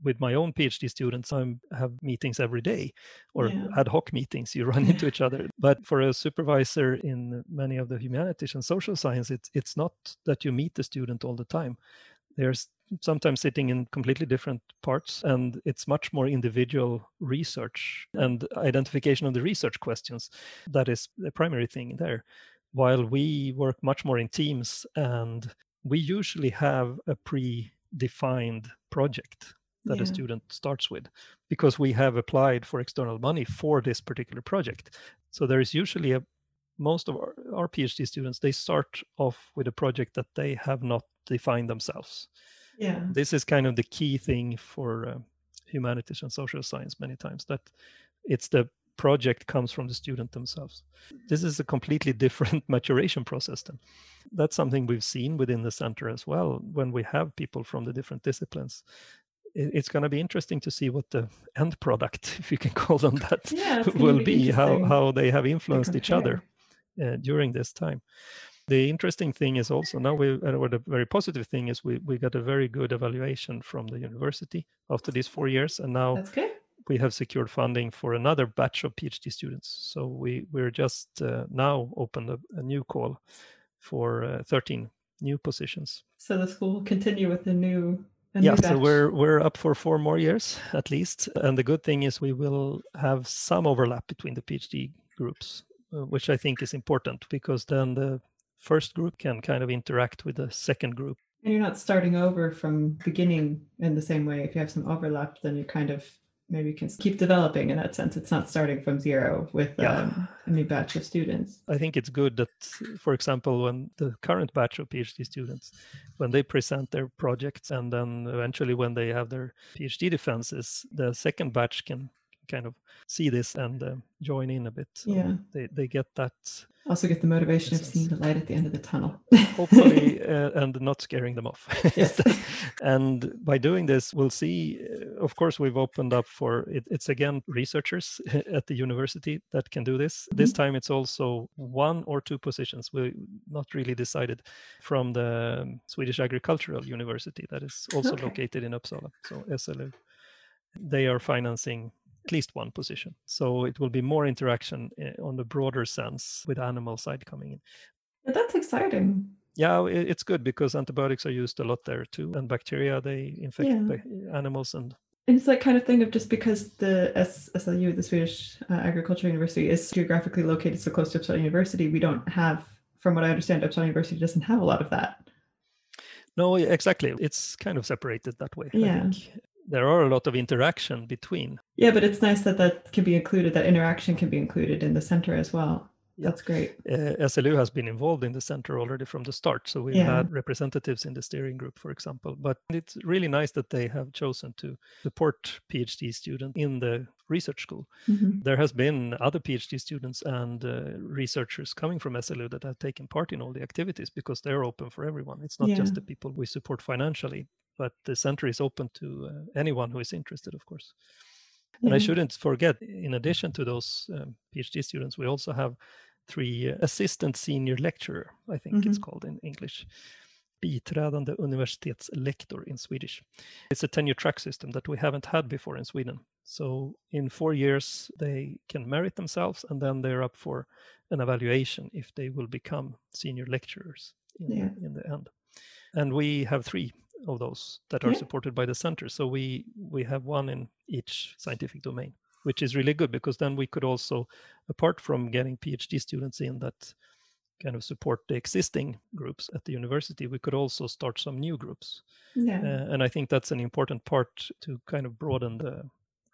D: with my own PhD students, I have meetings every day or yeah. ad hoc meetings. You run into each other. But for a supervisor in many of the humanities and social science, it's it's not that you meet the student all the time. They're sometimes sitting in completely different parts, and it's much more individual research and identification of the research questions. That is the primary thing there. While we work much more in teams, and we usually have a pre-defined project that yeah. a student starts with because we have applied for external money for this particular project so there is usually a most of our, our phd students they start off with a project that they have not defined themselves.
B: Yeah.
D: This is kind of the key thing for uh, humanities and social science many times that it's the project comes from the student themselves. This is a completely different maturation process then. That's something we've seen within the center as well when we have people from the different disciplines. It's going to be interesting to see what the end product, if you can call them that, yeah, will be, be how, how they have influenced each other uh, during this time. The interesting thing is also now we, uh, or the very positive thing is we, we got a very good evaluation from the university after these four years. And now we have secured funding for another batch of PhD students. So we, we're just uh, now opened a, a, new call for uh, 13 new positions.
B: So the school will continue with the new
D: yeah, so we're we're up for four more years at least, and the good thing is we will have some overlap between the PhD groups, uh, which I think is important because then the first group can kind of interact with the second group.
B: And you're not starting over from beginning in the same way. If you have some overlap, then you kind of maybe can keep developing in that sense. It's not starting from zero with yeah. um, a new batch of students.
D: I think it's good that, for example, when the current batch of PhD students, when they present their projects and then eventually when they have their PhD defenses, the second batch can kind of see this and uh, join in a bit.
B: So yeah.
D: They, they get that
B: also get the motivation of seeing the light at the end of the tunnel.
D: Hopefully, uh, and not scaring them off. Yes. and by doing this, we'll see. Uh, of course, we've opened up for it, it's again researchers at the university that can do this. Mm-hmm. This time, it's also one or two positions. We not really decided from the Swedish Agricultural University that is also okay. located in Uppsala. So SLU, they are financing at least one position. So it will be more interaction eh, on the broader sense with animal side coming in.
B: Yeah, that's exciting.
D: Yeah, it's good because antibiotics are used a lot there too, and bacteria they infect yeah. animals and.
B: It's that kind of thing of just because the SLU, the Swedish uh, Agricultural University, is geographically located so close to Uppsala University, we don't have, from what I understand, Uppsala University doesn't have a lot of that.
D: No, exactly. It's kind of separated that way.
B: Yeah
D: there are a lot of interaction between.
B: Yeah, but it's nice that that can be included. That interaction can be included in the center as well. That's great.
D: Uh, SLU has been involved in the center already from the start. So we've
B: Yeah.
D: had representatives in the steering group, for example. But it's really nice that they have chosen to support PhD students in the research school.
B: Mhm.
D: There has been other PhD students and uh, researchers coming from SLU that have taken part in all the activities because they're open for everyone. It's not
B: Yeah.
D: just the people we support financially, but the center is open to uh, anyone who is interested, of course. And I shouldn't forget, in addition to those um, PhD students, we also have three uh, assistant senior lecturer, I think it's
B: Mhm.
D: called in English. Biträdande universitetslektor in Swedish. It's a tenure track system that we haven't had before in Sweden. So in four years, they can merit themselves and then they're up for an evaluation if they will become senior lecturers in,
B: Yeah.
D: in the end. And we have three of those that are
B: Yeah.
D: supported by the center. So we we have one in each scientific domain, which is really good because then we could also, apart from getting PhD students in that kind of support the existing groups at the university, we could also start some new groups.
B: Yeah.
D: Uh, and I think that's an important part to kind of broaden the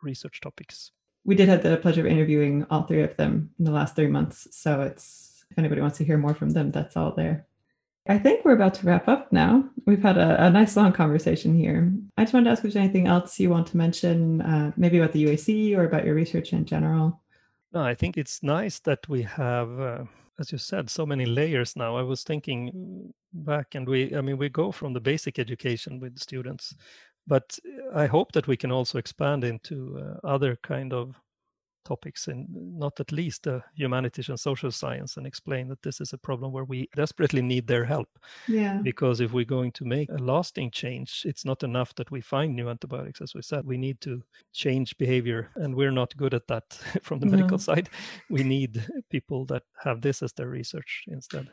D: research topics.
B: we did have the pleasure of interviewing all three of them in the last three months. So it's if anybody wants to hear more from them, that's all there. I think we're about to wrap up now. We've had a, a nice long conversation here. I just wanted to ask if there's anything else you want to mention, uh, maybe about the UAC or about your research in general.
D: No, I think it's nice that we have, uh, as you said, so many layers now. I was thinking back, and we, I mean, we go from the basic education with students, but I hope that we can also expand into uh, other kind of topics and not at least the humanities and social science and explain that this is a problem where we desperately need their help
B: Yeah.
D: because if we're going to make a lasting change it's not enough that we find new antibiotics as we said we need to change behavior and we're not good at that from the
B: No.
D: medical side we need people that have this as their research instead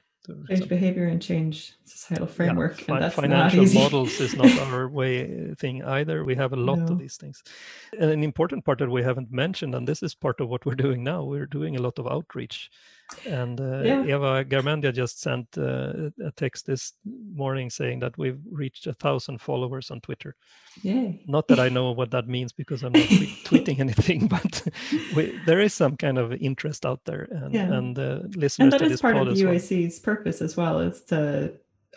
B: Change behavior and change societal
D: yeah,
B: framework.
D: fi-
B: and that's not
D: financial
B: easy.
D: models is not our way uh, thing either we have a lot
B: No.
D: of these things and an important part that we haven't mentioned and this is part of what we're doing now we're doing a lot of outreach and uh,
B: Yeah.
D: eva garmendia just sent uh, a text this morning saying that we've reached a thousand followers on twitter
B: Yay.
D: not that i know what that means because i'm not tweet- tweeting anything but we, there is some kind of interest out there and,
B: Yeah.
D: and uh, listeners
B: And that is
D: this
B: part of
D: well.
B: UAC's purpose as well, is to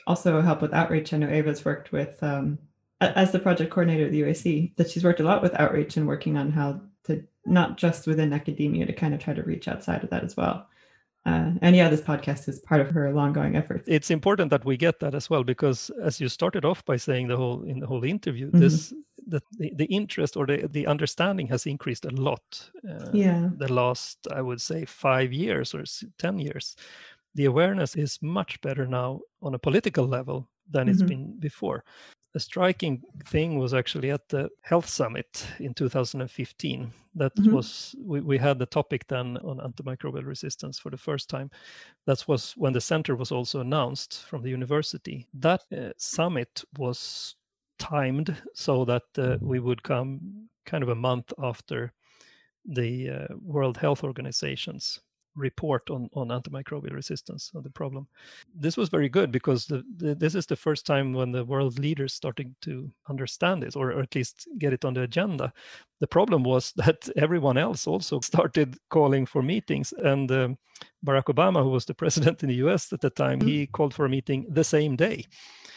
B: also help with outreach. I know Ava's worked with, um, as the project coordinator at the UAC, that she's worked a lot with outreach and working on how to not just within academia to kind of try to reach outside of that as well. Uh, and yeah, this podcast is part of her long-going efforts.
D: it's important that we get that as well because as you started off by saying the whole in the whole interview
B: Mhm.
D: this the, the interest or the the understanding has increased a lot uh,
B: Yeah.
D: the last i would say 5 years or 10 years the awareness is much better now on a political level than it's
B: Mhm.
D: been before a striking thing was actually at the health summit in 2015 that
B: Mhm.
D: was we, we had the topic then on antimicrobial resistance for the first time. That was when the center was also announced from the university. That uh, summit was timed so that uh, we would come kind of a month after the uh, world health organization's report on, on antimicrobial resistance of the problem. This was very good because the, the, this is the first time when the world leaders starting to understand this or, or at least get it on the agenda. The problem was that everyone else also started calling for meetings and um, Barack Obama, who was the president in the US at the time, he called for a meeting the same day.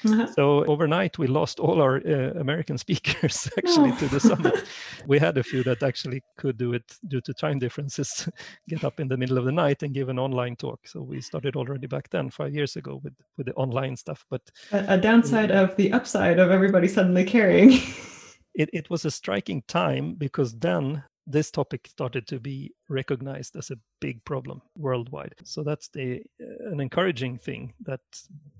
B: Uh-huh.
D: So overnight, we lost all our uh, American speakers actually to the summit. We had a few that actually could do it due to time differences, get up in the middle of the night and give an online talk. So we started already back then, five years ago, with with the online stuff. But
B: A, a downside of the upside of everybody suddenly caring.
D: it, it was a striking time because then this topic started to be recognized as a big problem worldwide. So that's the uh, an encouraging thing that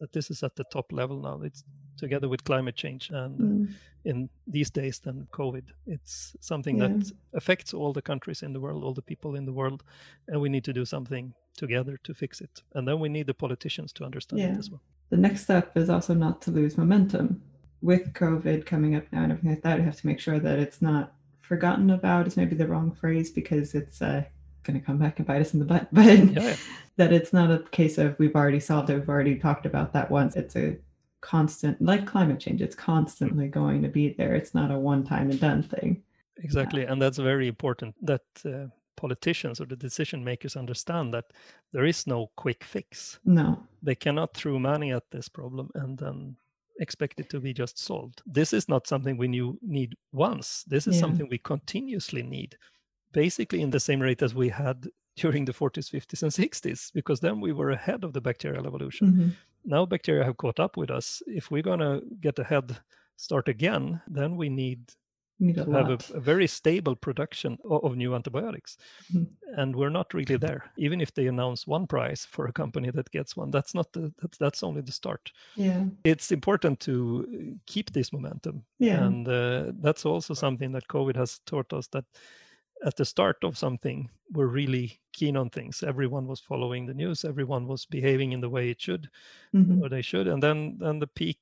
D: that this is at the top level now. It's together with climate change and uh,
B: Mm.
D: in these days than COVID. It's something
B: Yeah.
D: that affects all the countries in the world, all the people in the world, and we need to do something together to fix it. And then we need the politicians to understand
B: Yeah.
D: it as well.
B: the next step is also not to lose momentum. With COVID coming up now and everything like that, we have to make sure that it's not forgotten about is maybe the wrong phrase because it's uh, going to come back and bite us in the butt. But
D: Yeah, yeah.
B: that it's not a case of we've already solved it, we've already talked about that once. It's a constant, like climate change, it's constantly going to be there. It's not a one time and done thing.
D: exactly. And that's very important that uh, politicians or the decision makers understand that there is no quick fix.
B: No.
D: They cannot throw money at this problem and then expect it to be just solved. This is not something we new, need once. This is
B: Yeah.
D: something we continuously need, basically in the same rate as we had during the 40s, 50s, and 60s, because then we were ahead of the bacterial evolution.
B: Mhm.
D: Now bacteria have caught up with us. If we're going to get ahead start again, then we need To have a, a very stable production of, of new antibiotics.
B: Mhm.
D: And we're not really there. Even if they announce one price for a company that gets one, that's not the that's, that's only the start.
B: Yeah.
D: It's important to uh, keep this momentum.
B: Yeah.
D: And uh, that's also something that COVID has taught us that at the start of something, we're really keen on things. Everyone was following the news. Everyone was behaving in the way it should
B: Mhm.
D: or they should. And then then the peak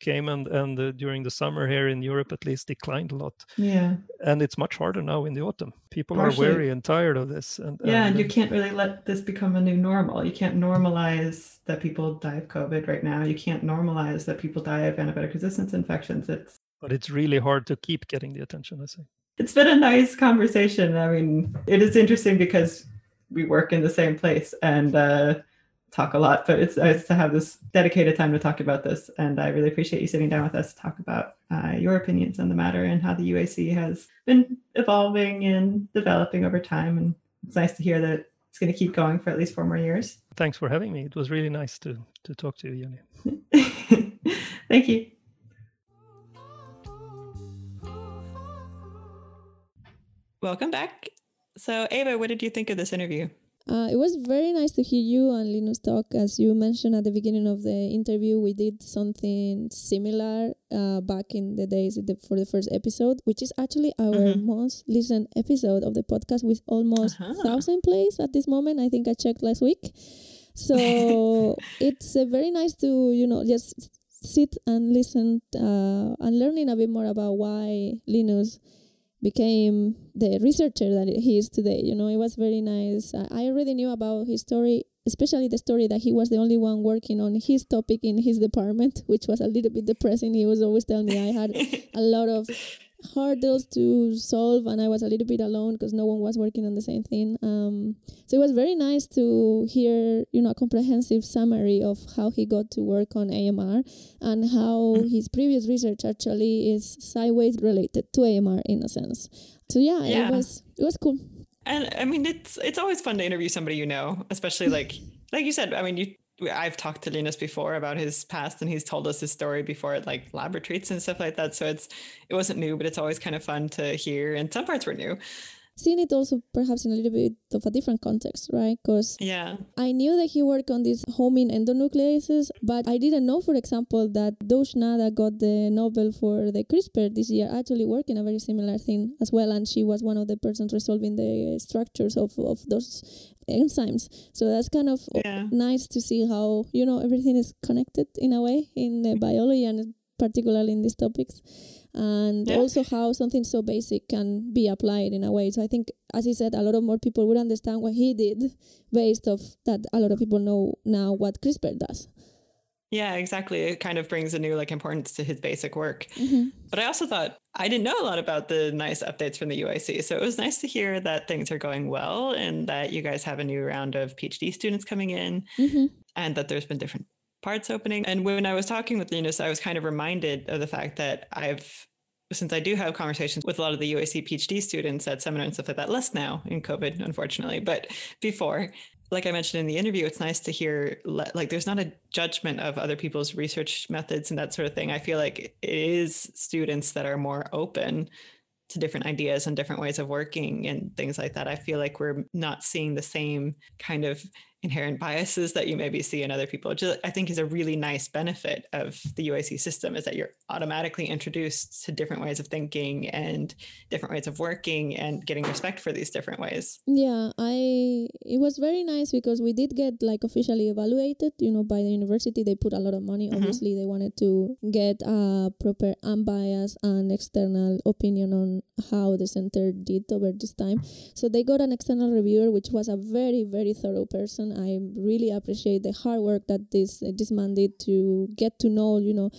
D: came, and and uh, during the summer here in Europe, at least, declined a lot.
B: Yeah.
D: And it's much harder now in the autumn. People
B: Partially.
D: are weary and tired of this. And
B: Yeah, and
D: and,
B: you can't really let this become a new normal. You can't normalize that people die of COVID right now. You can't normalize that people die of antibiotic resistance infections. It's
D: but it's really hard to keep getting the attention. I say.
B: It's been a nice conversation. I mean, it is interesting because we work in the same place and uh, talk a lot, but it's nice to have this dedicated time to talk about this. And I really appreciate you sitting down with us to talk about uh, your opinions on the matter and how the UAC has been evolving and developing over time. And it's nice to hear that it's going to keep going for at least four more years.
D: Thanks for having me. It was really nice to to talk to you, Jenny.
B: Thank you. Welcome back. So, Ava, what did you think of this interview?
C: Uh, it was very nice to hear you and Linus talk. As you mentioned at the beginning of the interview, we did something similar uh, back in the days for the first episode, which is actually our
B: Mhm.
C: most listened episode of the podcast with almost
B: Uh-huh.
C: thousand plays at this moment. I think I checked last week. So it's uh, very nice to you know just sit and listen uh, and learning a bit more about why Linus became the researcher that he is today. You know, it was very nice. I already knew about his story, especially the story that he was the only one working on his topic in his department, which was a little bit depressing. He was always telling me I had a lot of hurdles to solve and I was a little bit alone because no one was working on the same thing. Um, so it was very nice to hear, you know, a comprehensive summary of how he got to work on AMR and how his previous research actually is sideways related to AMR in a sense. So yeah,
B: Yeah.
C: it was it was cool.
B: And I mean, it's it's always fun to interview somebody you know, especially like like you said. I mean, you I've talked to Linus before about his past, and he's told us his story before at like lab retreats and stuff like that. So it's it wasn't new, but it's always kind of fun to hear. And some parts were new.
C: Seeing it also perhaps in a little bit of a different context, right? Because
B: Yeah,
C: I knew that he worked on these homing endonucleases, but I didn't know, for example, that Doudna got the Nobel for the CRISPR this year actually worked in a very similar thing as well, and she was one of the persons resolving the structures of, of those enzymes. So that's kind of
B: yeah,
C: nice to see how you know everything is connected in a way in uh, biology and particularly in these topics and
B: Yeah.
C: also how something so basic can be applied in a way so i think as he said a lot of more people would understand what he did based off that a lot of people know now what crispr does
B: yeah. Exactly. It kind of brings a new like importance to his basic work.
C: hmm
B: But I also thought I didn't know a lot about the nice updates from the UAC. So it was nice to hear that things are going well and that you guys have a new round of PhD students coming in
C: hmm
B: and that there's been different parts opening. And when I was talking with Linus, I was kind of reminded of the fact that I've, since I do have conversations with a lot of the UAC PhD students at seminar and stuff like that, less now in COVID, unfortunately, but before, like I mentioned in the interview, it's nice to hear like there's not a judgment of other people's research methods and that sort of thing. I feel like it is students that are more open to different ideas and different ways of working and things like that. I feel like we're not seeing the same kind of inherent biases that you maybe see in other people, which I think is a really nice benefit of the UAC system is that you're automatically introduced to different ways of thinking and different ways of working and getting respect for these different ways.
C: Yeah, I it was very nice because we did get like officially evaluated, you know, by the university. They put a lot of money.
B: Mhm.
C: Obviously, they wanted to get a proper unbiased and external opinion on how the center did over this time. So they got an external reviewer, which was a very very thorough person. Person. I really appreciate the hard work that this this man did to get to know, you know,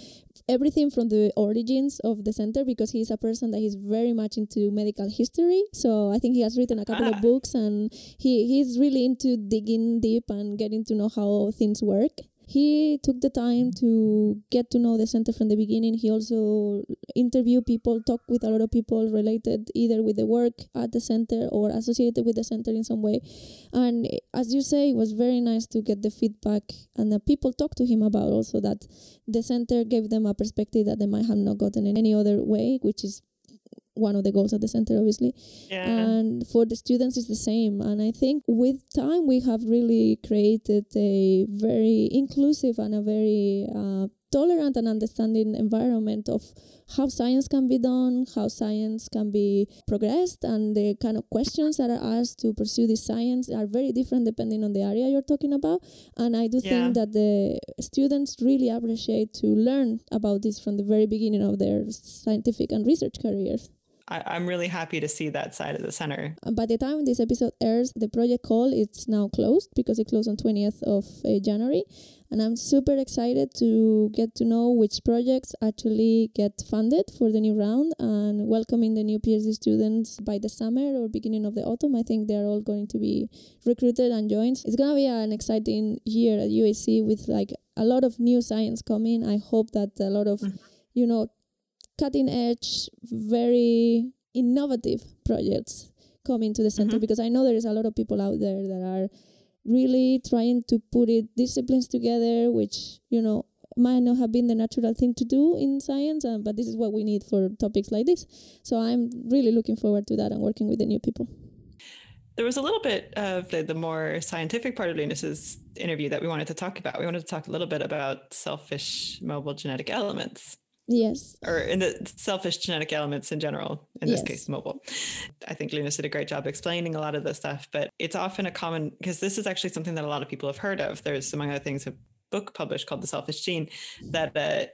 C: everything from the origins of the center because he's a person that is very much into medical history. So I think he has written a couple
B: Ah.
C: of books and he, he's really into digging deep and getting to know how things work. He took the time to get to know the center from the beginning. He also interviewed people, talked with a lot of people related either with the work at the center or associated with the center in some way. And as you say, it was very nice to get the feedback and the people talk to him about also that the center gave them a perspective that they might have not gotten in any other way, which is one of the goals of the center, obviously.
B: Yeah.
C: And for the students, it's the same. And I think with time, we have really created a very inclusive and a very uh, tolerant and understanding environment of how science can be done, how science can be progressed, and the kind of questions that are asked to pursue this science are very different depending on the area you're talking about. And I do
B: Yeah.
C: think that the students really appreciate to learn about this from the very beginning of their scientific and research careers.
B: I, I'm really happy to see that side of the center.
C: By the time this episode airs, the project call it's now closed because it closed on 20th of uh, January, and I'm super excited to get to know which projects actually get funded for the new round and welcoming the new PhD students by the summer or beginning of the autumn. I think they're all going to be recruited and joined. It's gonna be an exciting year at UAC with like a lot of new science coming. I hope that a lot of
B: Mhm.
C: you know cutting edge, very innovative projects coming to the center
B: Mhm.
C: because I know there is a lot of people out there that are really trying to put it disciplines together, which you know might not have been the natural thing to do in science, but this is what we need for topics like this. So I'm really looking forward to that and working with the new people.
B: There was a little bit of the, the more scientific part of Linus's interview that we wanted to talk about. We wanted to talk a little bit about selfish mobile genetic elements,
C: Yes.
B: or in the selfish genetic elements in general, in this
C: Yes.
B: case, mobile. I think Linus did a great job explaining a lot of this stuff, but it's often a common, because this is actually something that a lot of people have heard of. There's, among other things, a book published called The Selfish Gene that uh,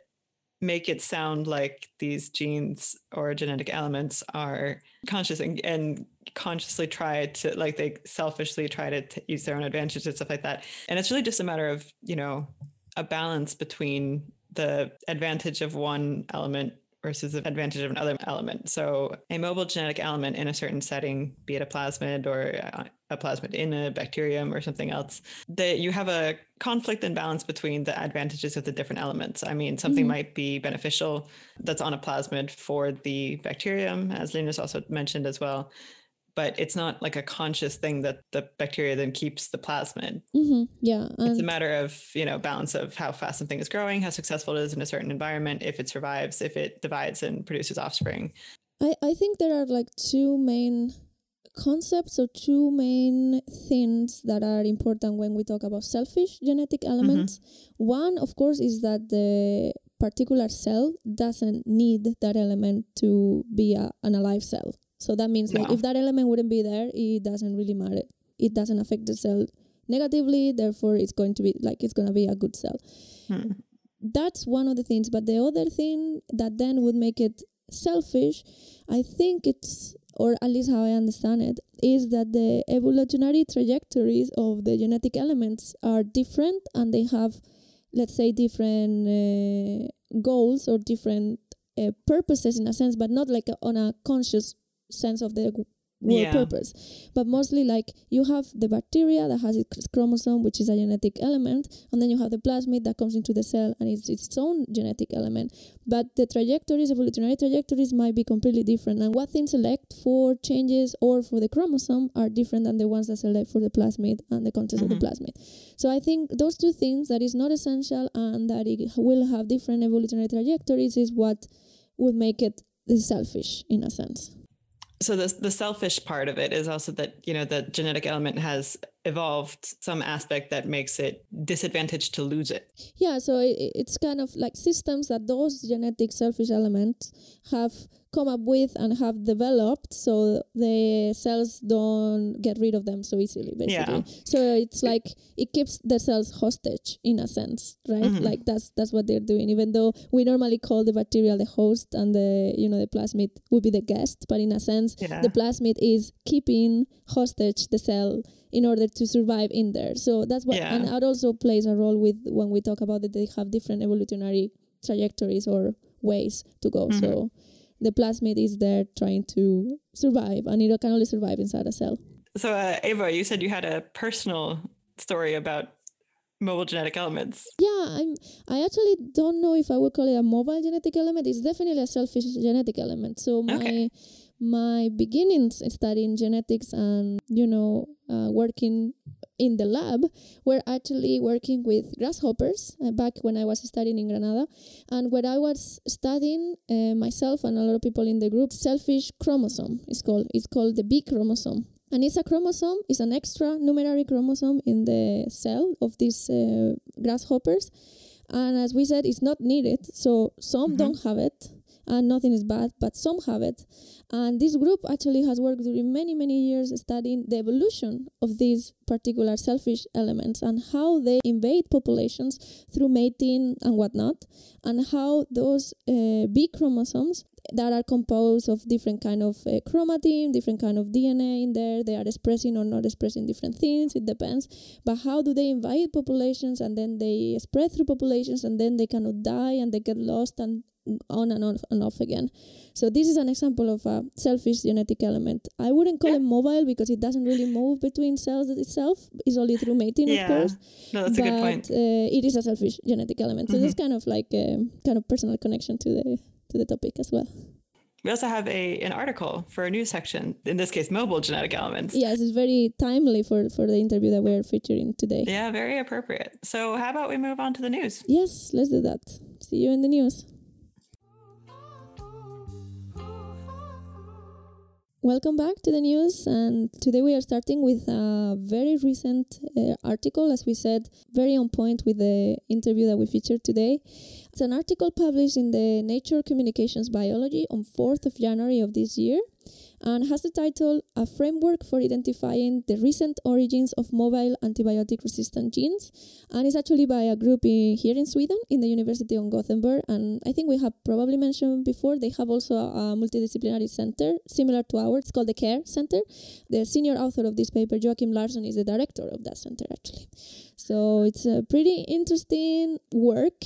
B: make it sound like these genes or genetic elements are conscious and, and consciously try to like they selfishly try to t- use their own advantages and stuff like that and it's really just a matter of you know a balance between the advantage of one element versus the advantage of another element so a mobile genetic element in a certain setting be it a plasmid or a- a plasmid in a bacterium or something else that you have a conflict and balance between the advantages of the different elements i mean something
C: Mhm.
B: might be beneficial that's on a plasmid for the bacterium as linus also mentioned as well but it's not like a conscious thing that the bacteria then keeps the plasmid
C: hmm Yeah.
B: it's a matter of you know balance of how fast something is growing how successful it is in a certain environment if it survives if it divides and produces offspring
C: I, I think there are like two main concepts or two main things that are important when we talk about selfish genetic elements. One, of course, is that the particular cell doesn't need that element to be a, an alive cell. So that means like
B: No.
C: if that element wouldn't be there, it doesn't really matter. It doesn't affect the cell negatively, therefore it's going to be like it's gonna be a good cell
B: Hmm.
C: that's one of the things. But the other thing that then would make it selfish, I think it's, or at least how I understand it, is that the evolutionary trajectories of the genetic elements are different and they have, let's say, different uh, goals or different uh, purposes in a sense, but not like a, on a conscious sense of the word
B: Yeah.
C: purpose. But mostly like you have the bacteria that has its chromosome which is a genetic element and then you have the plasmid that comes into the cell and it's its own genetic element. But the trajectories evolutionary trajectories might be completely different. And what things select for changes or for the chromosome are different than the ones that select for the plasmid and the contents
B: Mhm.
C: of the plasmid. So i think those two things that is not essential and that it will have different evolutionary trajectories is what would make it selfish in a sense
B: so the, the selfish part of it is also that you know the genetic element has evolved some aspect that makes it disadvantaged to lose it.
C: Yeah, so i i- it's kind of like systems that those genetic selfish elements have come up with and have developed so the cells don't get rid of them so easily basically. So it's like it keeps the cells hostage in a sense, right?
B: Mhm.
C: Like that's that's what they're doing even though we normally call the bacteria the host and the you know the plasmid would be the guest, but in a sense
B: yeah
C: the plasmid is keeping hostage the cell in order to survive in there. So that's what,
B: Yeah.
C: and that also plays a role with when we talk about that they have different evolutionary trajectories or ways to go.
B: Mhm.
C: So the plasmid is there trying to survive, and it can only survive inside a cell.
B: So, uh, Ava, you said you had a personal story about mobile genetic elements.
C: Yeah, I'm. I actually don't know if I would call it a mobile genetic element. It's definitely a selfish genetic element. So my
B: Okay.
C: my beginnings studying genetics and you know uh, working in the lab were actually working with grasshoppers uh, back when I was studying in Granada, and when I was studying uh, myself and a lot of people in the group, selfish chromosome is called. It's called the B chromosome. And it's a chromosome, it's an extra numerary chromosome in the cell of these uh, grasshoppers. And as we said, it's not needed. So some
B: Mhm.
C: don't have it, and nothing is bad, but some have it. And this group actually has worked during many, many years studying the evolution of these particular selfish elements and how they invade populations through mating and whatnot, and how those uh, B chromosomes that are composed of different kind of uh, chromatin, different kind of DNA in there. They are expressing or not expressing different things. It depends. But how do they invade populations and then they spread through populations and then they cannot die and they get lost and on and on and off again. So this is an example of a selfish genetic element. I wouldn't call
B: Yeah.
C: it mobile because it doesn't really move between cells itself. It's only through mating,
B: Yeah,
C: of course.
B: No, that's a good point.
C: But uh, it is a selfish genetic element. So
B: Mhm.
C: there's kind of like a kind of personal connection to the to the topic as well.
B: We also have a an article for a news section. In this case, mobile genetic elements.
C: Yes, it's very timely for for the interview that we're featuring today.
B: Yeah, very appropriate. So, how about we move on to the news?
C: Yes, let's do that. See you in the news. Welcome back to the news, and today we are starting with a very recent uh, article, as we said, very on point with the interview that we featured today. It's an article published in the Nature Communications Biology on 4th of January of this year and has the title A Framework for Identifying the Recent Origins of Mobile Antibiotic Resistant Genes. And it's actually by a group in, here in Sweden, in the University of Gothenburg. And I think we have probably mentioned before, they have also a multidisciplinary center similar to ours. It's called the CARE Center. The senior author of this paper, Joachim Larsson, is the director of that center, actually. So it's a pretty interesting work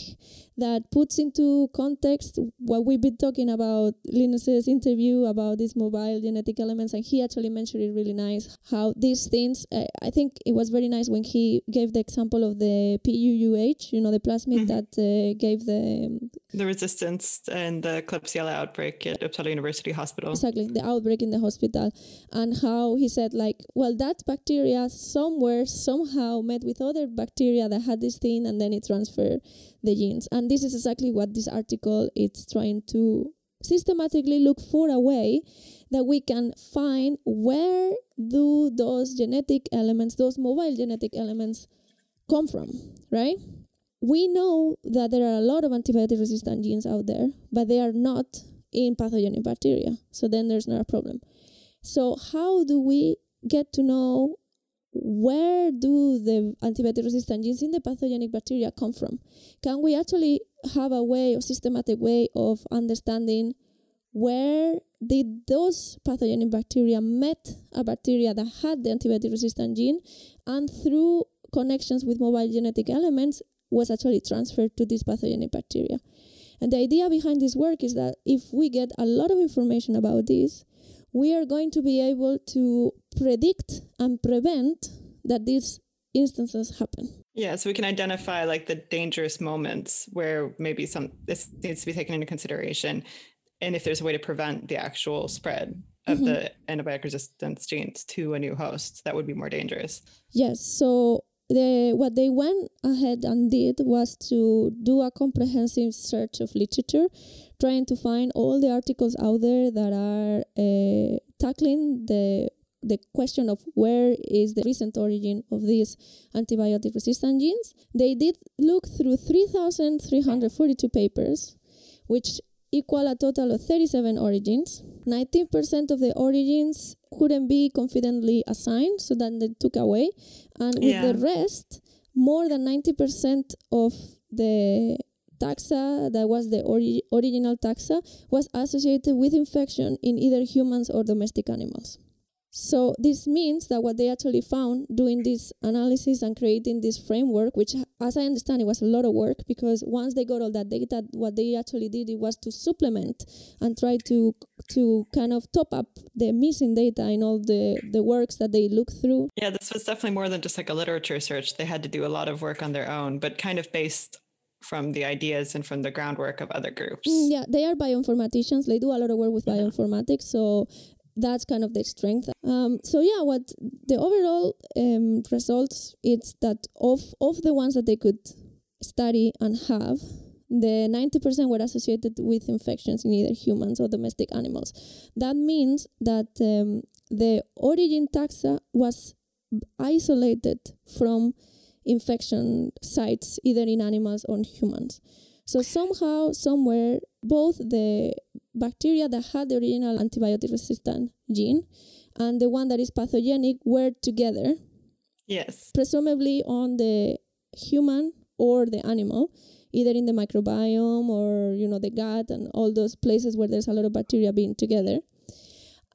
C: that puts into context what we've been talking about Linus's interview about these mobile genetic elements and he actually mentioned it really nice how these things uh, I think it was very nice when he gave the example of the PUUH you know the plasmid
B: Mhm.
C: that uh, gave the
B: The resistance and the Klebsiella outbreak at Uppsala University Hospital.
C: exactly the outbreak in the hospital and how he said like well that bacteria somewhere somehow met with other bacteria that had this thing and then it transferred the genes and this is exactly what this article is trying to systematically look for a way that we can find where do those genetic elements those mobile genetic elements come from right we know that there are a lot of antibiotic resistant genes out there but they are not in pathogenic bacteria. So then there's not a problem. So how do we get to know where do the antibiotic resistant genes in the pathogenic bacteria come from? Can we actually have a way, a systematic way of understanding where did those pathogenic bacteria met a bacteria that had the antibiotic resistant gene and through connections with mobile genetic elements was actually transferred to this pathogenic bacteria. And the idea behind this work is that if we get a lot of information about this, we are going to be able to predict and prevent that these instances happen.
B: Yeah, so we can identify like the dangerous moments where maybe some this needs to be taken into consideration, and if there's a way to prevent the actual spread of
C: Mhm.
B: the antibiotic resistance genes to a new host, that would be more dangerous.
C: Yes, so the what they went ahead and did was to do a comprehensive search of literature, trying to find all the articles out there that are uh, tackling the the question of where is the recent origin of these antibiotic resistant genes. They did look through 3,342 papers, which equal a total of 37 origins. 19% of the origins couldn't be confidently assigned, so then they took away. And with
B: Yeah.
C: the rest, more than 90% of the taxa that was the ori- original taxa was associated with infection in either humans or domestic animals. So this means that what they actually found doing this analysis and creating this framework, which as I understand it was a lot of work because once they got all that data, what they actually did it was to supplement and try to to kind of top up the missing data in all the the works that they looked through.
B: Yeah, this was definitely more than just like a literature search. They had to do a lot of work on their own, but kind of based from the ideas and from the groundwork of other groups.
C: Mm, yeah, they are bioinformaticians. They do a lot of work with bioinformatics. So that's kind of their strength. Um, so yeah, what the overall um, results it's that of of the ones that they could study and have, the 90% were associated with infections in either humans or domestic animals. That means that um, the origin taxa was isolated from infection sites either in animals or in humans. So somehow, somewhere, both the bacteria that had the original antibiotic resistant gene and the one that is pathogenic were together.
B: Yes.
C: Presumably on the human or the animal, either in the microbiome or you know the gut and all those places where there's a lot of bacteria being together.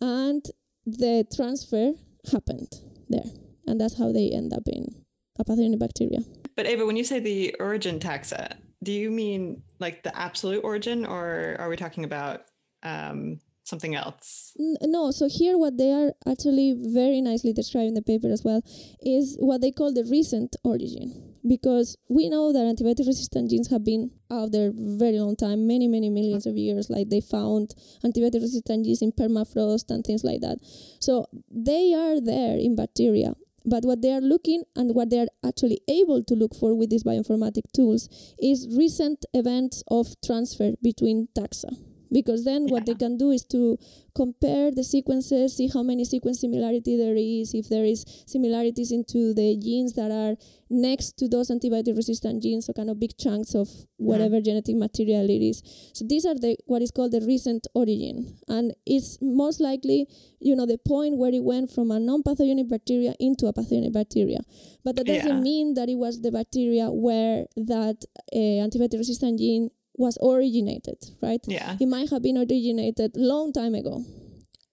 C: And the transfer happened there. And that's how they end up in a pathogenic bacteria.
B: But Ava, when you say the origin taxa, do you mean like the absolute origin or are we talking about um, something else?
C: No, so here what they are actually very nicely described in the paper as well is what they call the recent origin. Because we know that antibiotic resistant genes have been out there very long time, many, many millions of years. Like they found antibiotic resistant genes in permafrost and things like that. So they are there in bacteria. But what they are looking and what they are actually able to look for with these bioinformatic tools is recent events of transfer between taxa because then yeah. what they can do is to compare the sequences see how many sequence similarity there is if there is similarities into the genes that are next to those antibiotic resistant genes so kind of big chunks of whatever mm-hmm. genetic material it is so these are the what is called the recent origin and it's most likely you know the point where it went from a non-pathogenic bacteria into a pathogenic bacteria but that doesn't yeah. mean that it was the bacteria where that uh, antibiotic resistant gene was originated, right?
B: Yeah.
C: It might have been originated long time ago.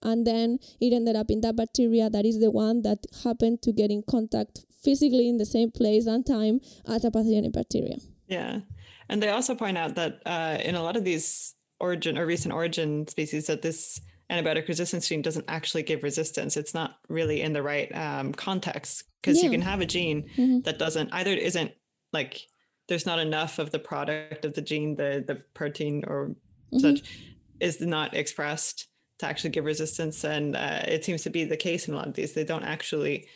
C: And then it ended up in that bacteria that is the one that happened to get in contact physically in the same place and time as a pathogenic bacteria.
B: Yeah. And they also point out that uh, in a lot of these origin or recent origin species that this antibiotic resistance gene doesn't actually give resistance. It's not really in the right um, context because yeah. you can have a gene mm-hmm. that doesn't either isn't like there's not enough of the product of the gene, the the protein or mm-hmm. such, is not expressed to actually give resistance. And uh, it seems to be the case in a lot of these. They don't actually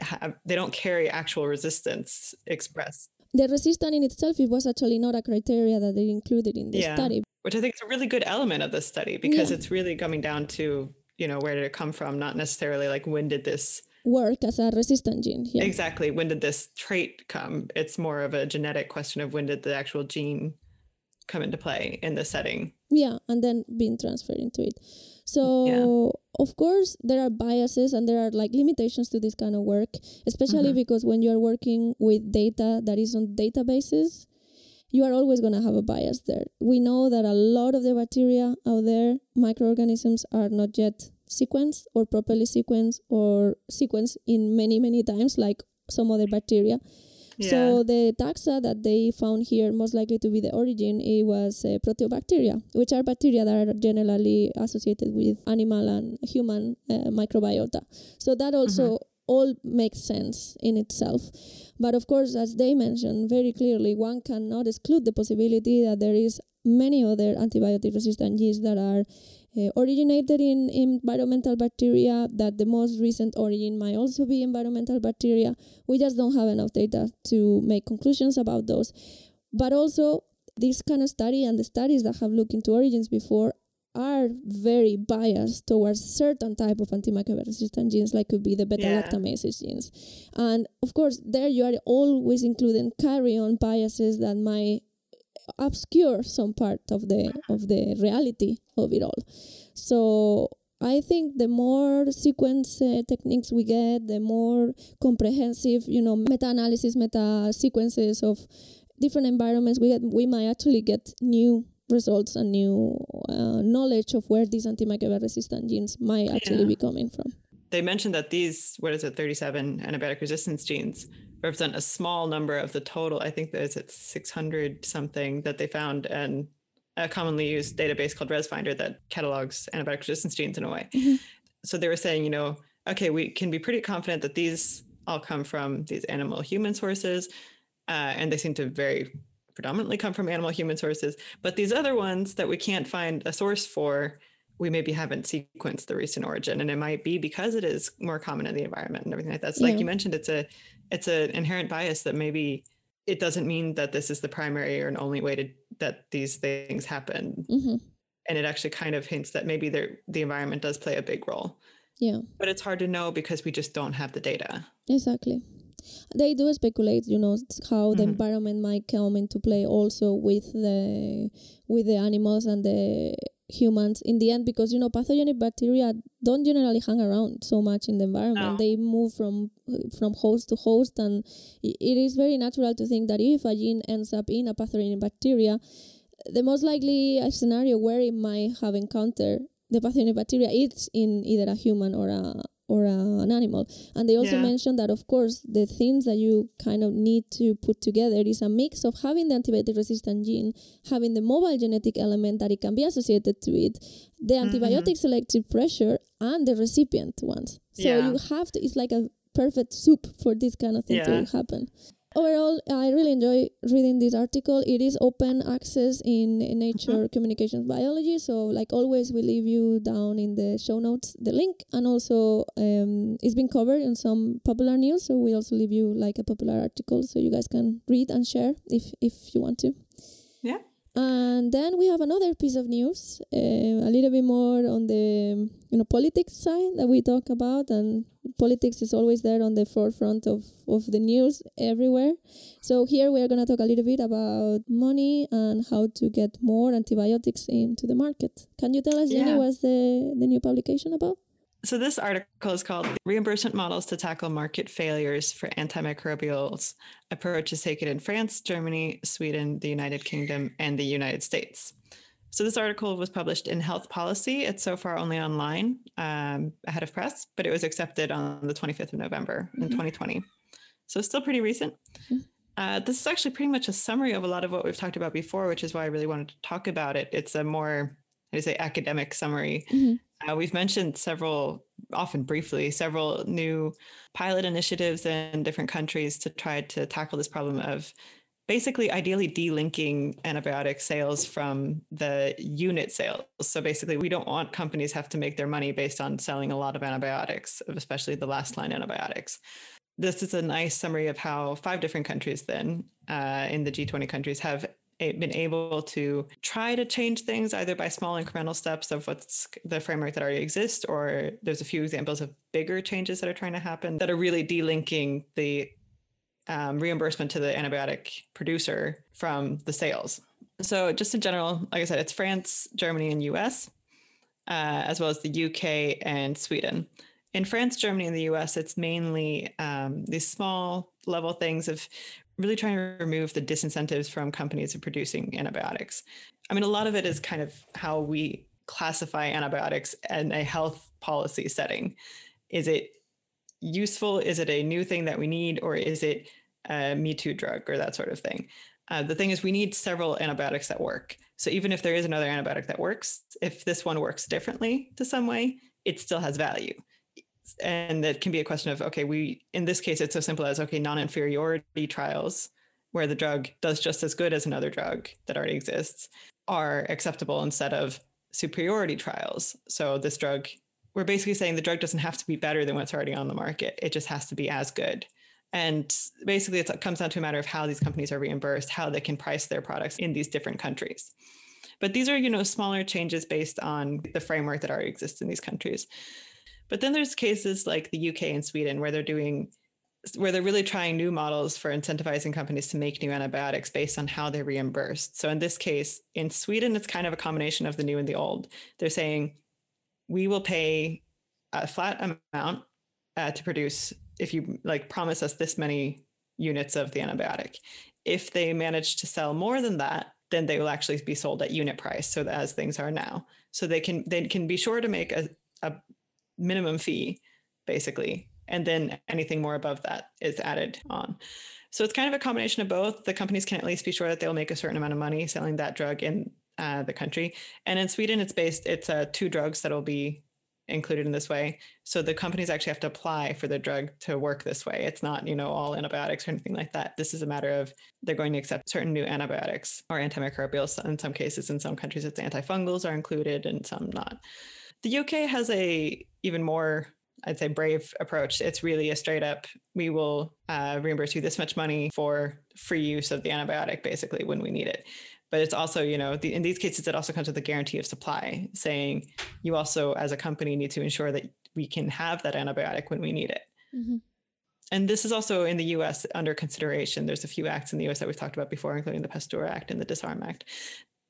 B: have, they don't carry actual resistance expressed.
C: The resistance in itself, it was actually not a criteria that they included in the yeah. study.
B: Which I think is a really good element of this study because yeah. it's really coming down to, you know, where did it come from? Not necessarily like when did this
C: work as a resistant gene.
B: Yeah. Exactly. When did this trait come? It's more of a genetic question of when did the actual gene come into play in the setting.
C: Yeah, and then being transferred into it. So yeah. of course there are biases and there are like limitations to this kind of work, especially mm-hmm. because when you're working with data that is on databases, you are always going to have a bias there. We know that a lot of the bacteria out there, microorganisms, are not yet sequenced or properly sequence or sequence in many, many times, like some other bacteria. Yeah. So the taxa that they found here, most likely to be the origin, it was uh, proteobacteria, which are bacteria that are generally associated with animal and human uh, microbiota. So that also mm-hmm. all makes sense in itself. But of course, as they mentioned very clearly, one cannot exclude the possibility that there is many other antibiotic resistant genes that are uh, originated in, environmental bacteria, that the most recent origin might also be environmental bacteria. We just don't have enough data to make conclusions about those. But also, this kind of study and the studies that have looked into origins before are very biased towards certain type of antimicrobial resistant genes like could be the beta lactamases yeah. genes and of course there you are always including carry on biases that might obscure some part of the of the reality of it all. So I think the more sequence uh, techniques we get, the more comprehensive, you know, meta-analysis, meta-sequences of different environments we get, we might actually get new results and new uh, knowledge of where these antimicrobial resistant genes might actually yeah. be coming from.
B: they mentioned that these, what is it, 37 antibiotic resistance genes represent a small number of the total. I think there's at 600 something that they found and a commonly used database called ResFinder that catalogs antibiotic resistance genes in a way. Mm-hmm. So they were saying, you know, okay, we can be pretty confident that these all come from these animal human sources, uh, and they seem to very predominantly come from animal human sources. But these other ones that we can't find a source for, we maybe haven't sequenced the recent origin, and it might be because it is more common in the environment and everything like that. So, yeah. like you mentioned, it's a it's an inherent bias that maybe it doesn't mean that this is the primary or an only way to that these things happen. Mm-hmm. And it actually kind of hints that maybe the environment does play a big role.
C: Yeah.
B: But it's hard to know because we just don't have the data.
C: Exactly. They do speculate, you know, how mm-hmm. the environment might come into play also with the with the animals and the humans in the end because you know pathogenic bacteria don't generally hang around so much in the environment no. they move from from host to host and it is very natural to think that if a gene ends up in a pathogenic bacteria the most likely scenario where it might have encountered the pathogenic bacteria is in either a human or a or an animal. And they also yeah. mentioned that, of course, the things that you kind of need to put together is a mix of having the antibiotic resistant gene, having the mobile genetic element that it can be associated to it, the mm-hmm. antibiotic selective pressure, and the recipient ones. So yeah. you have to, it's like a perfect soup for this kind of thing yeah. to happen overall i really enjoy reading this article it is open access in, nature mm-hmm. communications biology so like always we leave you down in the show notes the link and also um, it's been covered in some popular news so we also leave you like a popular article so you guys can read and share if if you want to and then we have another piece of news, uh, a little bit more on the you know politics side that we talk about, and politics is always there on the forefront of, of the news everywhere. So here we are going to talk a little bit about money and how to get more antibiotics into the market. Can you tell us, yeah. Jenny, what's the, the new publication about?
B: So this article is called Reimbursement Models to Tackle Market Failures for Antimicrobials. Approaches taken in France, Germany, Sweden, the United Kingdom, and the United States. So this article was published in Health Policy. It's so far only online um, ahead of press, but it was accepted on the 25th of November mm-hmm. in 2020. So still pretty recent. Mm-hmm. Uh, this is actually pretty much a summary of a lot of what we've talked about before, which is why I really wanted to talk about it. It's a more, you say, academic summary. Mm-hmm. Uh, we've mentioned several, often briefly, several new pilot initiatives in different countries to try to tackle this problem of basically ideally delinking antibiotic sales from the unit sales. So basically we don't want companies have to make their money based on selling a lot of antibiotics, especially the last line antibiotics. This is a nice summary of how five different countries then uh, in the G20 countries have been able to try to change things either by small incremental steps of what's the framework that already exists, or there's a few examples of bigger changes that are trying to happen that are really delinking the um, reimbursement to the antibiotic producer from the sales. So, just in general, like I said, it's France, Germany, and US, uh, as well as the UK and Sweden. In France, Germany, and the US, it's mainly um, these small level things of really trying to remove the disincentives from companies of producing antibiotics. I mean, a lot of it is kind of how we classify antibiotics in a health policy setting. Is it useful? Is it a new thing that we need? Or is it a Me Too drug or that sort of thing? Uh, the thing is, we need several antibiotics that work. So even if there is another antibiotic that works, if this one works differently to some way, it still has value and it can be a question of okay we in this case it's so simple as okay non-inferiority trials where the drug does just as good as another drug that already exists are acceptable instead of superiority trials. So this drug we're basically saying the drug doesn't have to be better than what's already on the market. It just has to be as good. And basically it comes down to a matter of how these companies are reimbursed how they can price their products in these different countries. But these are you know smaller changes based on the framework that already exists in these countries but then there's cases like the UK and Sweden where they're doing where they're really trying new models for incentivizing companies to make new antibiotics based on how they're reimbursed. So in this case, in Sweden, it's kind of a combination of the new and the old. They're saying we will pay a flat amount uh, to produce if you like promise us this many units of the antibiotic. If they manage to sell more than that, then they will actually be sold at unit price. So as things are now, so they can they can be sure to make a, a minimum fee basically. And then anything more above that is added on. So it's kind of a combination of both. The companies can at least be sure that they'll make a certain amount of money selling that drug in uh, the country. And in Sweden, it's based, it's uh, two drugs that'll be included in this way. So the companies actually have to apply for the drug to work this way. It's not, you know, all antibiotics or anything like that. This is a matter of they're going to accept certain new antibiotics or antimicrobials in some cases. In some countries, it's antifungals are included and some not. The UK has a even more I'd say brave approach. It's really a straight up, we will uh, reimburse you this much money for free use of the antibiotic, basically, when we need it but it's also you know the, in these cases it also comes with a guarantee of supply saying you also as a company need to ensure that we can have that antibiotic when we need it mm-hmm. and this is also in the us under consideration there's a few acts in the us that we've talked about before including the pasteur act and the disarm act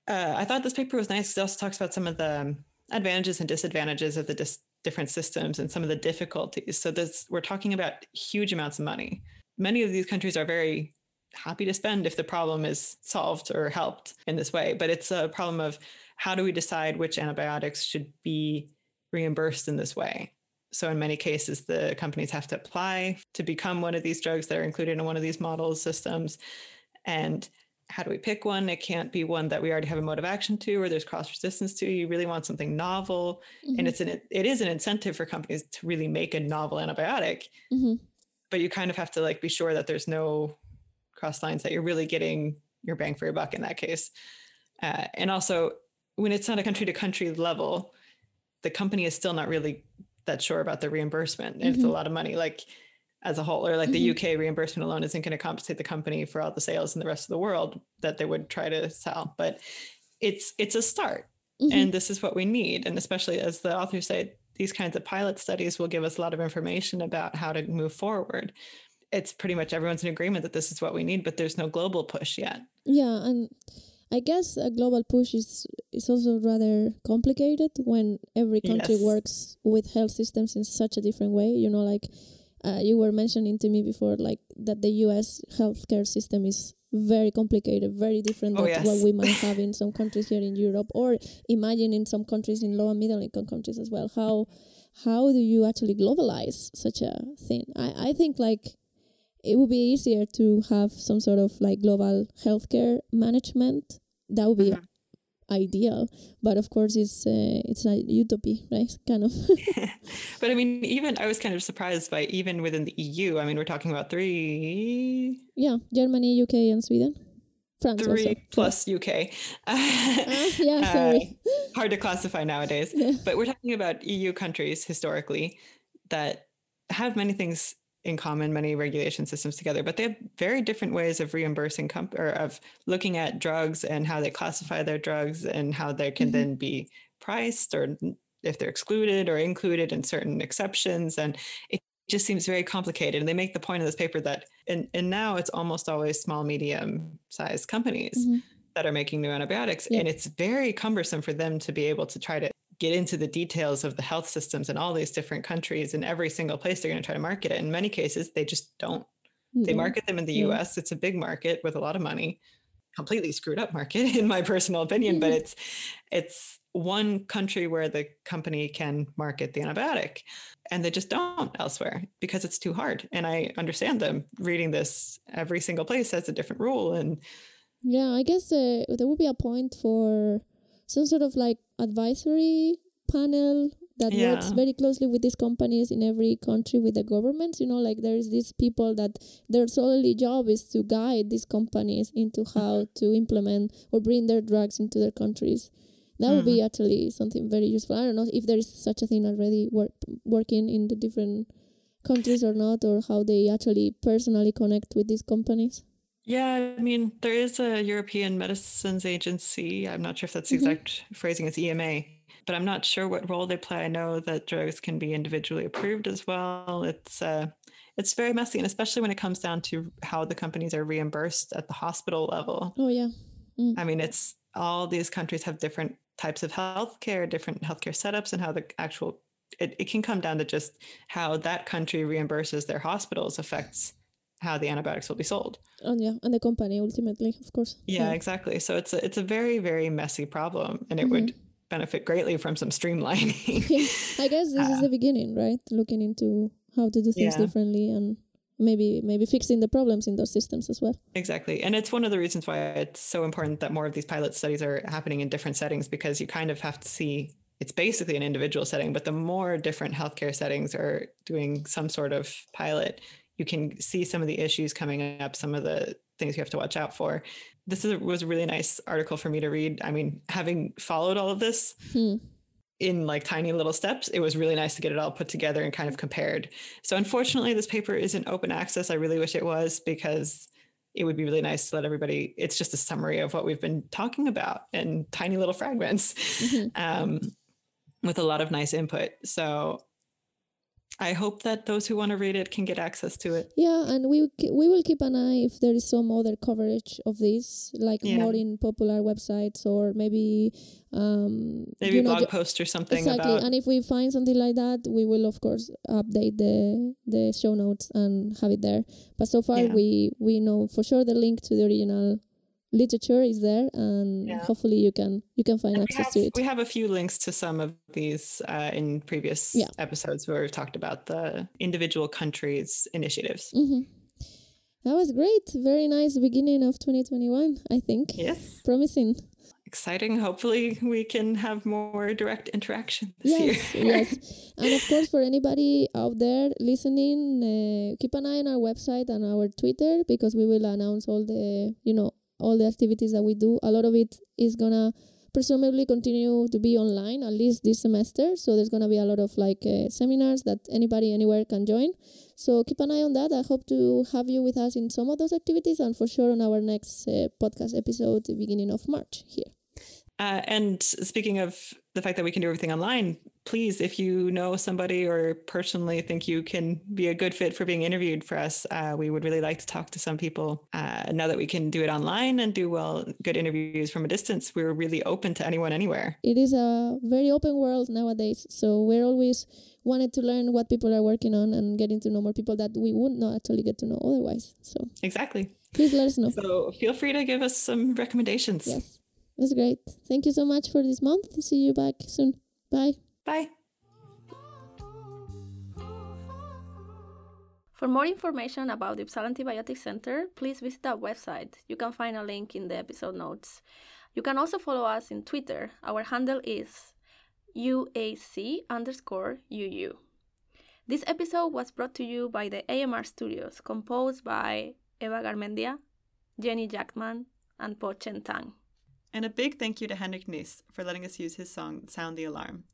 B: uh, i thought this paper was nice because it also talks about some of the um, advantages and disadvantages of the dis- different systems and some of the difficulties so this we're talking about huge amounts of money many of these countries are very happy to spend if the problem is solved or helped in this way. But it's a problem of how do we decide which antibiotics should be reimbursed in this way? So, in many cases, the companies have to apply to become one of these drugs that are included in one of these model systems. And how do we pick one? It can't be one that we already have a mode of action to, or there's cross resistance to. You really want something novel, mm-hmm. and it's an it is an incentive for companies to really make a novel antibiotic. Mm-hmm. But you kind of have to like be sure that there's no cross lines that you're really getting your bang for your buck in that case. Uh, and also, when it's not a country to country level, the company is still not really that sure about the reimbursement. Mm-hmm. It's a mm-hmm. lot of money, like as a whole, or like mm-hmm. the UK reimbursement alone isn't going to compensate the company for all the sales in the rest of the world that they would try to sell. But it's it's a start, mm-hmm. and this is what we need. And especially as the authors say, these kinds of pilot studies will give us a lot of information about how to move forward it's pretty much everyone's in agreement that this is what we need, but there's no global push yet.
C: Yeah, and I guess a global push is is also rather complicated when every country yes. works with health systems in such a different way. You know, like uh, you were mentioning to me before, like that the U.S. healthcare system is very complicated, very different oh, than yes. what we might have in some countries here in Europe, or imagine in some countries in low and middle income countries as well. How how do you actually globalize such a thing? I I think like it would be easier to have some sort of like global healthcare management. That would be uh-huh. Ideal, but of course it's uh, it's a utopia, right? Kind of.
B: but I mean, even I was kind of surprised by even within the EU. I mean, we're talking about three.
C: Yeah, Germany, UK, and Sweden. France
B: three
C: also.
B: plus UK.
C: uh, yeah, sorry.
B: Uh, hard to classify nowadays. Yeah. But we're talking about EU countries historically that have many things in common many regulation systems together, but they have very different ways of reimbursing comp- or of looking at drugs and how they classify their drugs and how they can mm-hmm. then be priced or if they're excluded or included in certain exceptions. And it just seems very complicated. And they make the point in this paper that, and, and now it's almost always small, medium sized companies mm-hmm. that are making new antibiotics. Yeah. And it's very cumbersome for them to be able to try to get into the details of the health systems in all these different countries and every single place they're going to try to market it. In many cases, they just don't. Mm-hmm. They market them in the yeah. US. It's a big market with a lot of money, completely screwed up market in my personal opinion, but it's it's one country where the company can market the antibiotic and they just don't elsewhere because it's too hard. And I understand them reading this every single place has a different rule and
C: yeah, I guess uh, there would be a point for some sort of like advisory panel that yeah. works very closely with these companies in every country with the governments you know like there's these people that their solely job is to guide these companies into how mm-hmm. to implement or bring their drugs into their countries that mm-hmm. would be mm-hmm. actually something very useful i don't know if there is such a thing already work, working in the different countries or not or how they actually personally connect with these companies
B: yeah, I mean, there is a European Medicines Agency. I'm not sure if that's the mm-hmm. exact phrasing, it's EMA, but I'm not sure what role they play. I know that drugs can be individually approved as well. It's uh, it's very messy, and especially when it comes down to how the companies are reimbursed at the hospital level.
C: Oh yeah.
B: Mm. I mean, it's all these countries have different types of healthcare, different healthcare setups, and how the actual it, it can come down to just how that country reimburses their hospitals affects how the antibiotics will be sold.
C: And yeah, and the company ultimately, of course.
B: Yeah, yeah. exactly. So it's a it's a very very messy problem, and it mm-hmm. would benefit greatly from some streamlining.
C: yeah, I guess this uh, is the beginning, right? Looking into how to do things yeah. differently and maybe maybe fixing the problems in those systems as well.
B: Exactly. And it's one of the reasons why it's so important that more of these pilot studies are happening in different settings because you kind of have to see it's basically an individual setting, but the more different healthcare settings are doing some sort of pilot, you can see some of the issues coming up, some of the things you have to watch out for. This is, was a really nice article for me to read. I mean, having followed all of this, hmm in like tiny little steps, it was really nice to get it all put together and kind of compared. So unfortunately, this paper isn't open access. I really wish it was because it would be really nice to let everybody. It's just a summary of what we've been talking about in tiny little fragments, mm-hmm. um, with a lot of nice input. So I hope that those who want to read it can get access to it.
C: Yeah, and we we will keep an eye if there is some other coverage of this, like yeah. more in popular websites or maybe um,
B: maybe a blog post or something.
C: Exactly,
B: about...
C: and if we find something like that, we will of course update the the show notes and have it there. But so far, yeah. we we know for sure the link to the original literature is there and yeah. hopefully you can you can find and access
B: have,
C: to it
B: we have a few links to some of these uh, in previous yeah. episodes where we've talked about the individual countries initiatives
C: mm-hmm. that was great very nice beginning of 2021 i think
B: yes
C: promising
B: exciting hopefully we can have more direct interaction
C: yes
B: year.
C: yes and of course for anybody out there listening uh, keep an eye on our website and our twitter because we will announce all the you know all the activities that we do. A lot of it is gonna presumably continue to be online at least this semester. So there's gonna be a lot of like uh, seminars that anybody anywhere can join. So keep an eye on that. I hope to have you with us in some of those activities and for sure on our next uh, podcast episode, beginning of March here.
B: Uh, and speaking of the fact that we can do everything online, please, if you know somebody or personally think you can be a good fit for being interviewed for us, uh, we would really like to talk to some people. Uh, now that we can do it online and do well, good interviews from a distance, we're really open to anyone anywhere.
C: It is a very open world nowadays. So we're always wanted to learn what people are working on and getting to know more people that we would not actually get to know otherwise. So
B: exactly.
C: Please let us know.
B: So feel free to give us some recommendations.
C: Yes. That's great. Thank you so much for this month. See you back soon. Bye.
B: Bye.
A: For more information about the Uppsala Antibiotic Center, please visit our website. You can find a link in the episode notes. You can also follow us in Twitter. Our handle is UAC underscore UU. This episode was brought to you by the AMR Studios, composed by Eva Garmendia, Jenny Jackman, and Po Chen Tang.
B: And a big thank you to Henrik Niss for letting us use his song Sound the Alarm.